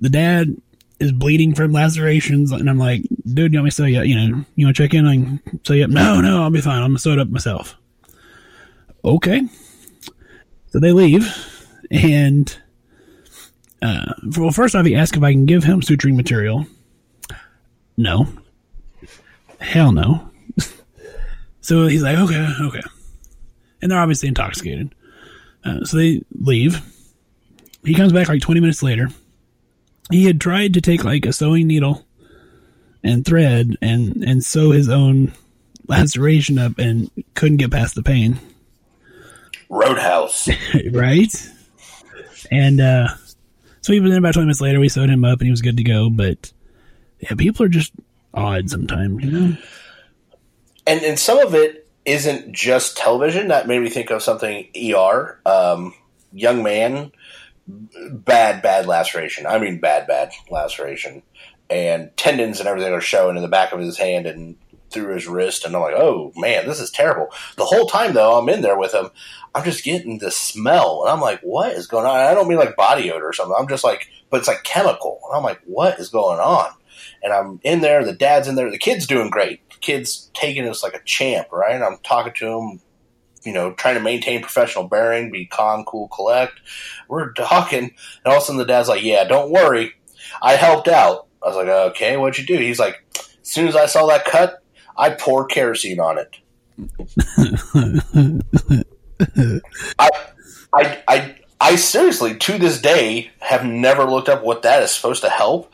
the dad is bleeding from lacerations, and I'm like, dude, you want me to sew you? You know, you want to check in? I can sew you up. No, no, I'll be fine. I'm gonna sew it up myself. Okay. So they leave, and uh, well, first off, he asked if I can give him suturing material. No. Hell no. (laughs) so he's like, okay, okay, and they're obviously intoxicated. Uh, so they leave. He comes back like 20 minutes later he had tried to take like a sewing needle and thread and and sew his own laceration up and couldn't get past the pain. Roadhouse, (laughs) right? And uh, so he was in about twenty minutes later. We sewed him up and he was good to go. But yeah, people are just odd sometimes, you know. And and some of it isn't just television. That made me think of something. Er, um, young man bad, bad laceration. I mean, bad, bad laceration. And tendons and everything are showing in the back of his hand and through his wrist. And I'm like, oh man, this is terrible. The whole time though, I'm in there with him. I'm just getting the smell, and I'm like, what is going on? I don't mean like body odor or something. I'm just like, but it's like chemical, and I'm like, what is going on? And I'm in there. The dad's in there. The kid's doing great. The kid's taking this like a champ, right? I'm talking to him, you know, trying to maintain professional bearing, be calm, cool, collect. We're talking, and all of a sudden the dad's like, "Yeah, don't worry, I helped out." I was like, "Okay, what'd you do?" He's like, "As soon as I saw that cut, I pour kerosene on it." I, I, I, I seriously, to this day, have never looked up what that is supposed to help,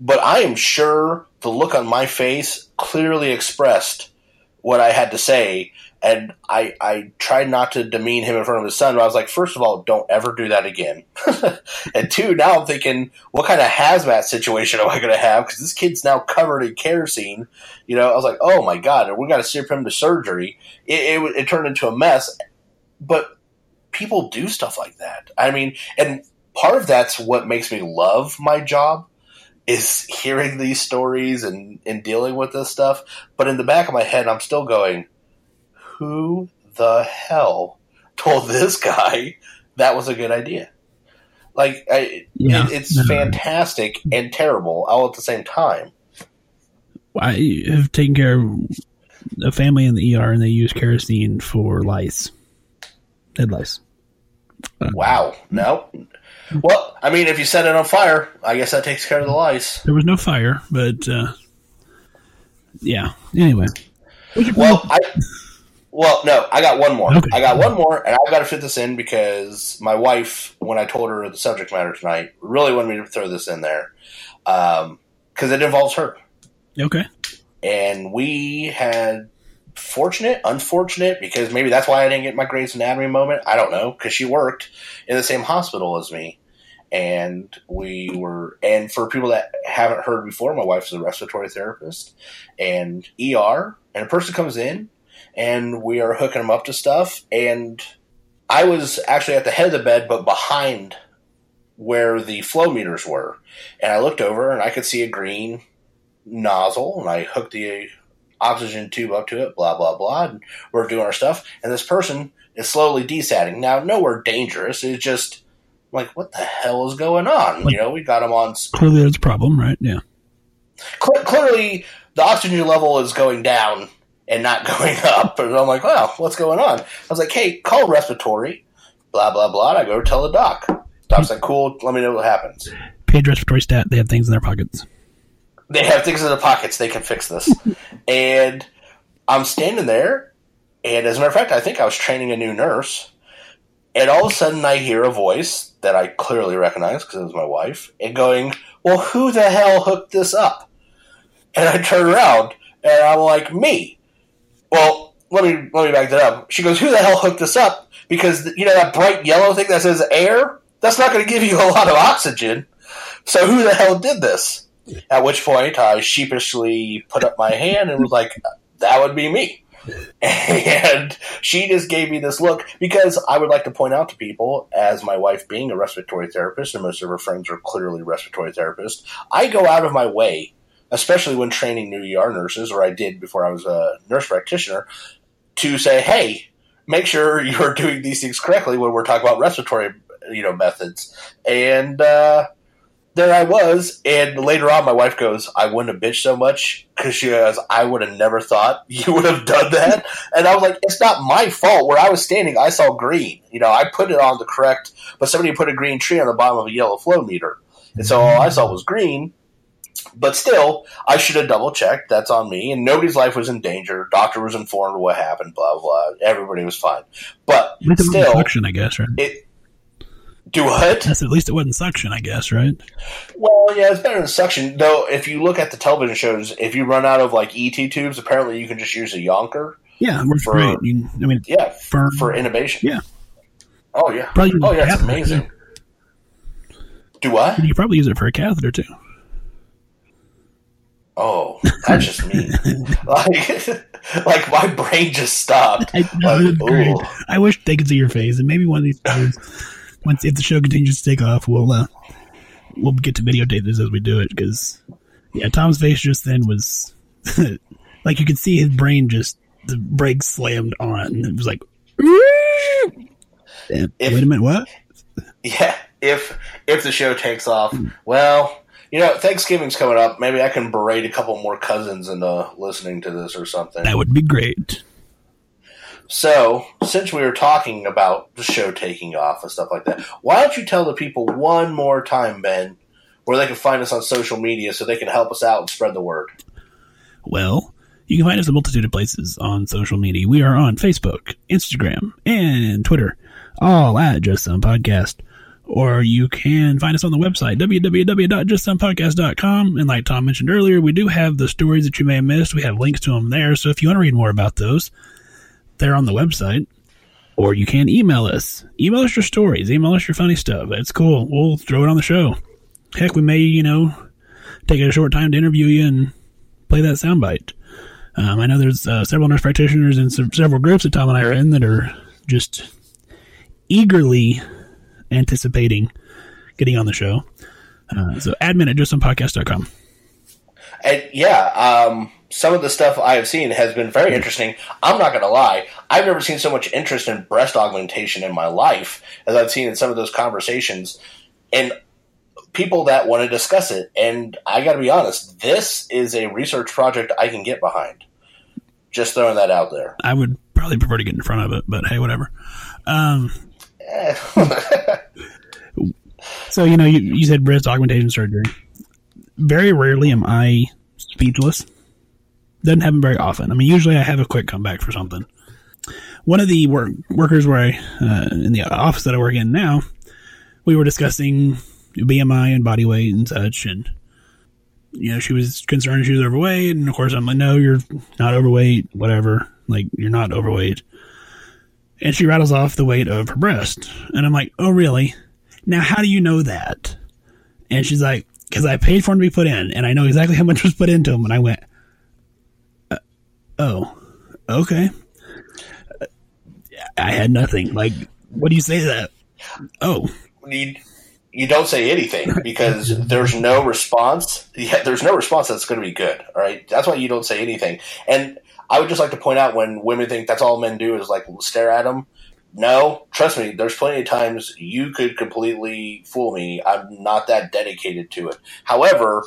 but I am sure the look on my face clearly expressed what I had to say and I I tried not to demean him in front of his son, but I was like, first of all, don't ever do that again. (laughs) and two, now I'm thinking, what kind of hazmat situation am I going to have? Because this kid's now covered in kerosene. You know, I was like, oh my god, we got to ship him to surgery. It, it, it turned into a mess. But people do stuff like that. I mean, and part of that's what makes me love my job is hearing these stories and, and dealing with this stuff. But in the back of my head, I'm still going who the hell told this guy that was a good idea? Like I, Yeah. it, it's fantastic and terrible all at the same time. I have taken care of a family in the ER, and they use kerosene for lice, dead lice. Wow. No. Well, I mean, if you set it on fire, I guess that takes care of the lice. There was no fire, but uh, yeah. Anyway, Well, I. Well, no, I got one more. Okay. I got one more, and I've got to fit this in because my wife, when I told her the subject matter tonight, really wanted me to throw this in there because it involves her. okay. and we had fortunate, unfortunate, because maybe that's why I didn't get my Grey's Anatomy moment. I don't know, because she worked in the same hospital as me. And we were, and for people that haven't heard before, my wife is a respiratory therapist and ER, and a person comes in and we are hooking them up to stuff. And I was actually at the head of the bed, but behind where the flow meters were. And I looked over and I could see a green nozzle and I hooked the oxygen tube up to it, blah, blah, blah. And we're doing our stuff. And this person is slowly desatting. Now, nowhere dangerous. It's just like, what the hell is going on? You know, we got him on. Clearly, there's a problem, right? Yeah. Cl- clearly, the oxygen level is going down and not (laughs) going up. And I'm like, wow, what's going on? I was like, hey, call respiratory, blah, blah, blah. And I go tell the doc. Doc's like, cool, let me know what happens. Paid respiratory stat. They have things in their pockets. they have things in their pockets. They can fix this. (laughs) and I'm standing there, and as a matter of fact, I think I was training a new nurse. And all of a sudden, I hear a voice that I clearly recognize because it was my wife, and going, "Well, who the hell hooked this up?" And I turn around, and I'm like, "Me." Well, let me let me back that up. She goes, "Who the hell hooked this up?" Because you know that bright yellow thing that says air. That's not going to give you a lot of oxygen. So who the hell did this? At which point, I sheepishly put up my hand and was like, that would be me. (laughs) And she just gave me this look because I would like to point out to people, as my wife being a respiratory therapist, and most of her friends are clearly respiratory therapists, I go out of my way, especially when training new ER nurses, or I did before I was a nurse practitioner, to say, hey, make sure you're (laughs) doing these things correctly when we're talking about respiratory you know methods. And uh, there I was, and later on, my wife goes, "I wouldn't have bitched so much because she goes, I would have never thought (laughs) you would have done that." and I was like, "It's not my fault. Where I was standing, I saw green. You know, I put it on the correct, but somebody put a green tree on the bottom of a yellow flow meter, and so all I saw was green." But still, I should have double checked. That's on me. And nobody's life was in danger. Doctor was informed of what happened. Blah blah. Everybody was fine. But At least wasn't still, suction, I guess, right? it. Do what? That's at least it wasn't suction, I guess, right? Well, yeah, it's better than suction. Though, if you look at the television shows, if you run out of like ET tubes, apparently you can just use a Yankauer. Yeah, it works For- great. You, I mean, Yeah, for, for innovation. Yeah. Oh yeah. Probably Oh yeah, it's amazing. Do what? you probably use it for a catheter too. That's just me. (laughs) like, (laughs) like my brain just stopped. I, Like, it's great. ooh. I wish they could see your face, and maybe one of these days, once if the show continues to take off, we'll uh, we'll get to videotape this as we do it. Because yeah, Tom's face just then was (laughs) like you could see his brain just the brakes slammed on. and It was like, If- wait a minute, what? Yeah, if if the show takes off, well, you know, Thanksgiving's coming up. Maybe I can berate a couple more cousins into listening to this or something. That would be great. So, since we were talking about the show taking off and stuff like that, why don't you tell the people one more time, Ben, where they can find us on social media so they can help us out and spread the word? Well, you can find us a multitude of places on social media. We are on Facebook, Instagram, and Twitter, all at Just Some Podcast. Or you can find us on the website, www.justsomepodcast.com. And like Tom mentioned earlier, we do have the stories that you may have missed. We have links to them there. So if you want to read more about those, they're on the website. Or you can email us. Email us your stories. Email us your funny stuff. It's cool. We'll throw it on the show. Heck, we may, you know, take a short time to interview you and play that soundbite. Um, I know there's uh, several nurse practitioners and several groups that Tom and I are in that are just eagerly anticipating getting on the show. Uh, so admin at justsomepodcast.com. And yeah, um, some of the stuff I have seen has been very interesting. I'm not going to lie, I've never seen so much interest in breast augmentation in my life as I've seen in some of those conversations. and people that want to discuss it. And I got to be honest, this is a research project I can get behind. Just throwing that out there. I would probably prefer to get in front of it, but hey, whatever. Um, (laughs) so you know, you, you said breast augmentation surgery. Very rarely am I speechless. Doesn't happen very often. I mean, usually I have a quick comeback for something. One of the work, workers where I uh, in the office that I work in now, we were discussing BMI and body weight and such, and you know, she was concerned she was overweight, and of course I'm like, no, you're not overweight, whatever. Like you're not overweight. And she rattles off the weight of her breast, and I'm like, oh really? Now how do you know that? And she's like, because I paid for them to be put in, and I know exactly how much was put into them. And I went, uh, oh, okay. Uh, I had nothing. Like, what do you say to that? Oh, you, you don't say anything because (laughs) there's no response. Yeah, there's no response that's going to be good. All right, that's why you don't say anything. And I would just like to point out when women think that's all men do is like stare at them. No, trust me, there's plenty of times you could completely fool me. I'm not that dedicated to it. However,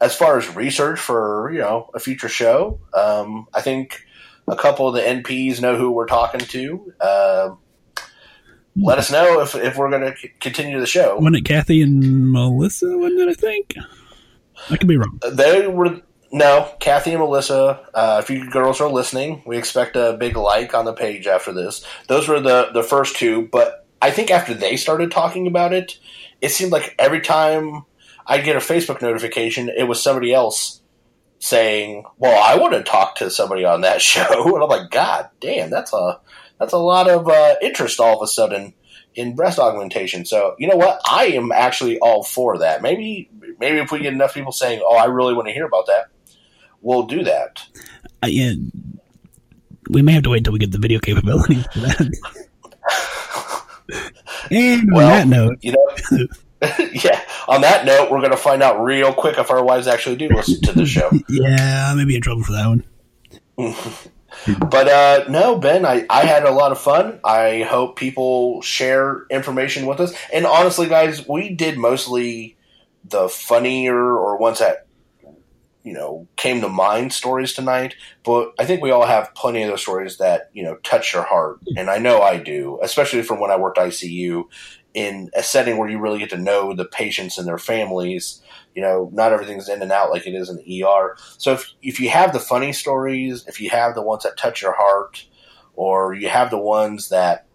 as far as research for, you know, a future show, um, I think a couple of the NPs know who we're talking to. Uh, let us know if, if we're going to c- continue the show. Wasn't it Kathy and Melissa? Wasn't it? I think I could be wrong. They were no Kathy and Melissa. Uh, if you girls are listening, we expect a big like on the page after this. Those were the the first two, but I think after they started talking about it, it seemed like every time I get a Facebook notification, it was somebody else saying, "Well, I want to talk to somebody on that (laughs) show," and I'm like, "God damn, that's a that's a lot of uh, interest all of a sudden in breast augmentation." So you know what? I am actually all for that. Maybe maybe if we get enough people saying, "Oh, I really want to hear about that," we'll do that. Uh, yeah, we may have to wait until we get the video capability for that. (laughs) and Well, on that note, You know. (laughs) yeah. On that note, we're going to find out real quick if our wives actually do listen to the show. (laughs) yeah, I may be in trouble for that one. But uh, no, Ben, I, I had a lot of fun. I hope people share information with us. And honestly, guys, we did mostly the funnier or ones that you know came to mind stories tonight. But I think we all have plenty of those stories that you know touch your heart, and I know I do, especially from when I worked ICU in a setting where you really get to know the patients and their families. You know, not everything's in and out like it is in the ER. So if if you have the funny stories, if you have the ones that touch your heart, or you have the ones that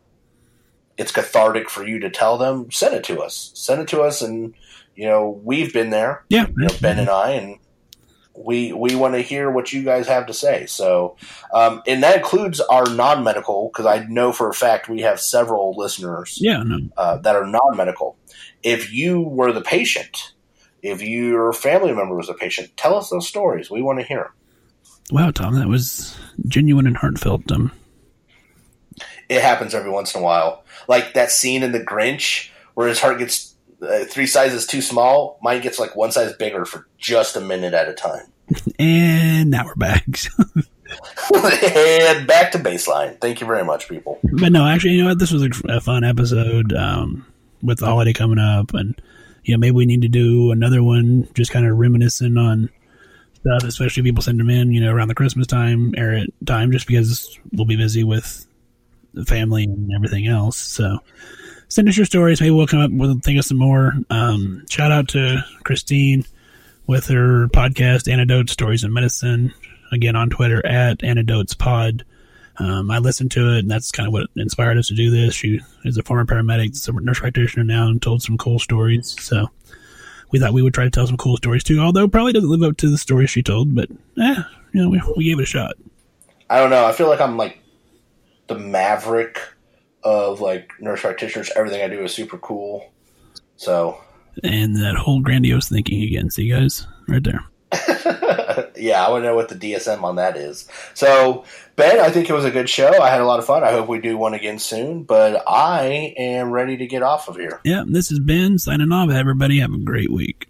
it's cathartic for you to tell them, send it to us. Send it to us, and you know we've been there. Yeah, You know, Ben and I, and we we want to hear what you guys have to say. So, um, and that includes our non medical because I know for a fact we have several listeners yeah, no, uh, that are non medical. If you were the patient, if your family member was a patient, tell us those stories. We want to hear them. wow, Tom, that was genuine and heartfelt. Um, It happens every once in a while. Like that scene in The Grinch where his heart gets uh, three sizes too small. Mine gets like one size bigger for just a minute at a time. And now we're back. (laughs) and back to baseline. Thank you very much, people. but no, actually, you know what? This was a, a fun episode um, with the holiday coming up, and you know maybe we need to do another one, just kind of reminiscing on stuff, especially people send them in, you know, around the Christmas time, era time, just because we'll be busy with the family and everything else. So send us your stories. Maybe we'll come up with think of some more. Um, shout out to Christine with her podcast Antidote Stories in Medicine. Again on Twitter at Antidotes Pod. Um, I listened to it, and that's kind of what inspired us to do this. She is a former paramedic, a nurse practitioner now, and told some cool stories. So we thought we would try to tell some cool stories too. Although probably doesn't live up to the stories she told, but eh, you know, we, we gave it a shot. I don't know. I feel like I'm like the maverick of like nurse practitioners. Everything I do is super cool. So And that whole grandiose thinking again. See, guys, right there. (laughs) yeah, I want to know what the DSM on that is. So Ben, I think it was a good show. I had a lot of fun. I hope we do one again soon. But I am ready to get off of here. Yeah, this is Ben signing off. Everybody have a great week.